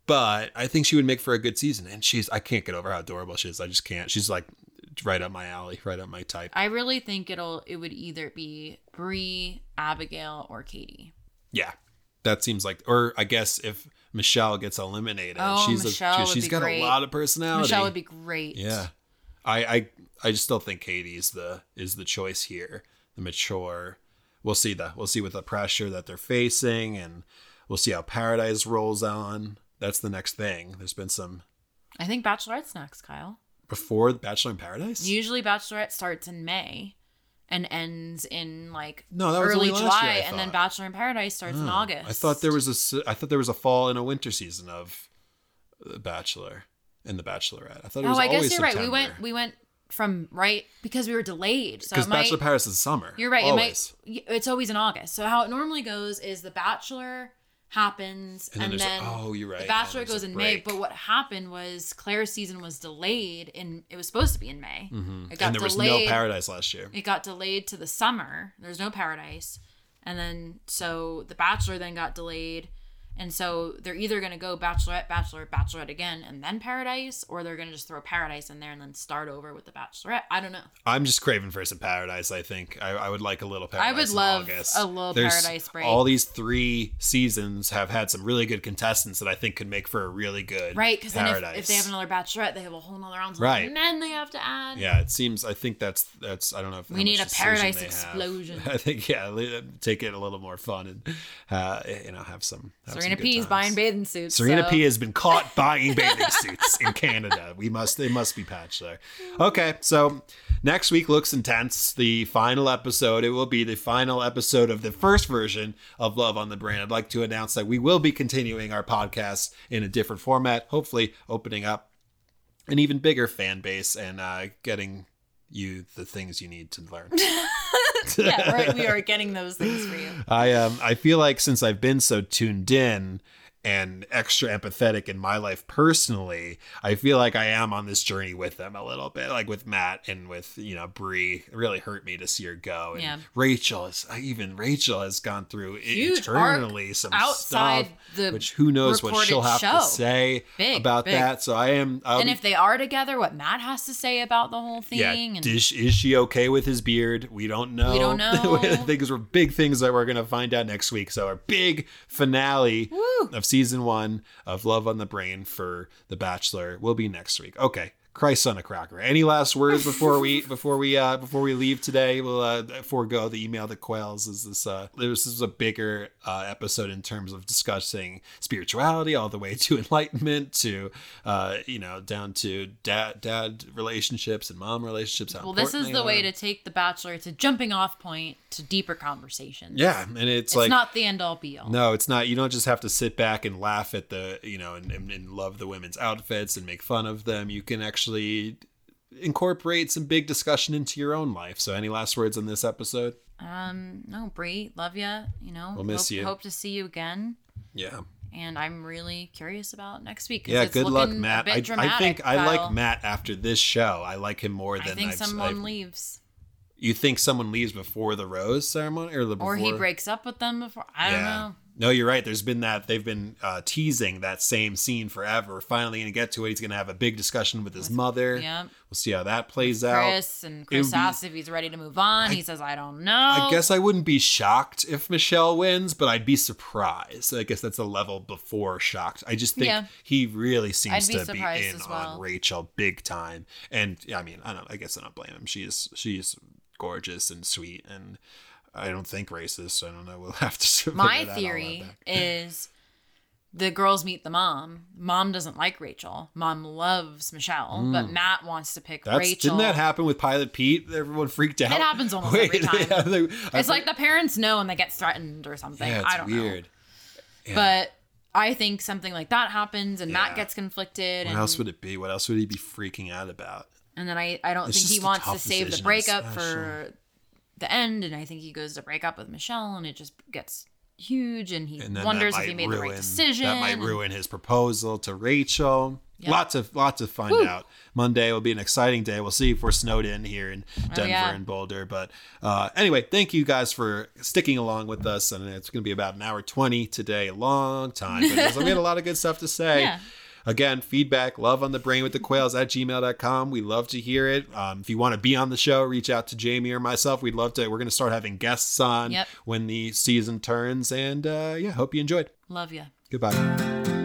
But I think she would make for a good season, and she's. I can't get over how adorable she is. I just can't. She's like right up my alley, right up my type. i really think it'll it would either be Bri, abigail or katie Yeah, that seems like. Or I guess if Michelle gets eliminated, Oh, she's Michelle a, she's be got great. a lot of personality. michelle would be great Yeah, I I I just still think Katie is the is the choice here, the mature. We'll see the we'll see with the pressure that they're facing, and we'll see how Paradise rolls on. That's the next thing. There's been some i think bachelorette's next kyle before the Bachelor in Paradise. Usually, Bachelorette starts in May and ends in like No, that was early last July, year, and then. Bachelor in Paradise starts in Oh, August. I thought there was a I thought there was a fall and a winter season of the Bachelor and the Bachelorette. I thought it oh, was Oh, I guess you're right. We went we went from right because we were delayed. So because might, Bachelor Paris is summer. you're right. Always. It might it's always in August. So how it normally goes is the Bachelor happens And and then then, oh, you're right. The Bachelor goes in May, but what happened was Clare's season was delayed and it was supposed to be in May. It got Mm-hmm. and there was delayed. no Paradise last year. it got delayed to the summer. There's no paradise. And then so the Bachelor then got delayed. And so they're either going to go Bachelorette, Bachelor, Bachelorette again, and then Paradise, or they're going to just throw Paradise in there and then start over with the Bachelorette. I don't know. I'm just craving for some paradise. I think I, I would like a little paradise. I would love August. a little Paradise break. All these three seasons have had some really good contestants that I think could make for a really good Right? Because then if, if they have another Bachelorette, they have a whole nother round. Right. And then they have to add. yeah, it seems. I think that's that's. I don't know if We need a paradise they have. explosion. I think yeah, take it a little more fun and uh, you know have some. Have Serena P is buying bathing suits. Serena so- P has been caught buying bathing suits in Canada. We must they must be patched there. Okay, so next week looks intense. The final episode, it will be the final episode of the first version of Love on the Brain. I'd like to announce that we will be continuing our podcast in a different format, hopefully opening up an even bigger fan base and uh, getting you the things you need to learn. yeah, right. We are getting those things for you. I um I feel like since I've been so tuned in and extra empathetic in my life personally, I feel like I am on this journey with them a little bit, like with Matt and with you know Bri. It really hurt me to see her go. And Yeah. Rachel is uh, even Rachel has gone through Huge internally some outside stuff, the which who knows what she'll have to say Big, about big. that. So I am. I'll and be- if they are together, what Matt has to say about the whole thing. yeah, and is, is she okay with his beard? We don't know. We don't know. Things were big things that we're gonna find out next week. So our big finale Woo. of season one of Love on the Brain for The Bachelor will be next week. Okay, Christ on a cracker. Any last words before we before we uh before we leave today? We'll uh forego the email that quails. Is this uh this is a bigger uh episode in terms of discussing spirituality all the way to enlightenment to uh you know down to dad dad relationships and mom relationships. Well, this is the way to take The Bachelor. It's a jumping off point to deeper conversations. Yeah, and it's, It's like not the end all be all. No, it's not. You don't just have to sit back and laugh at the, you know, and, and, and love the women's outfits and make fun of them. You can actually incorporate some big discussion into your own life. So, any last words on this episode? Um, no, Bri, love you. You know, We'll miss hope, you. Hope to see you again. Yeah. And I'm really curious about next week. Yeah, good luck, Matt. I, I think I like Matt after this show. I like him more than I think I've, someone I've- leaves, You think someone leaves before the rose ceremony or the or he breaks up with them before. I don't know. No, you're right. There's been that they've been uh, teasing that same scene forever. Finally, gonna get to it. He's gonna have a big discussion with his mother. Yep. We'll see how that plays out. Chris and Chris be- asks if he's ready to move on. he says, "I don't know." I guess I wouldn't be shocked if Michelle wins, but I'd be surprised. I guess that's a level before shocked. I just think Yeah. he really seems be to be in well. on Rachel big time. And yeah, I mean, I don't. I guess I don't blame him. She's she's gorgeous and sweet, and I don't think racist. I don't know. We'll have to. My theory is the girls meet the mom. Mom doesn't like Rachel. Mom loves Michelle, but Matt wants to pick Mm. That's, Rachel. Didn't that happen with Pilot Pete? Everyone freaked out. It happens almost every time. yeah, they- It's like the parents know and they get threatened or something. yeah, it's I don't know. weird. know. But I think something like that happens and Yeah. Matt gets conflicted. What and, else would it be? What else would he be freaking out about? and then I, I don't It's think he wants to save the breakup for the end. And I think he goes to break up with Michelle and it just gets huge. And he and wonders if he made the right decision. That might ruin his proposal to Rachel. Yep. Lots of lots to find Woo. out. Monday will be an exciting day. We'll see if we're snowed in here in Denver Oh, yeah. and Boulder. But uh, anyway, thank you guys for sticking along with us. And it's going to be about an hour twenty today. A long time, but we had a lot of good stuff to say. Yeah. Again, feedback, love on the brain with the quails at gmail.com. We love to hear it. Um, if you want to be on the show, reach out to Jamie or myself. We'd love to. We're going to start having guests on Yep. when the season turns. And uh, yeah, hope you enjoyed. Love you. Goodbye.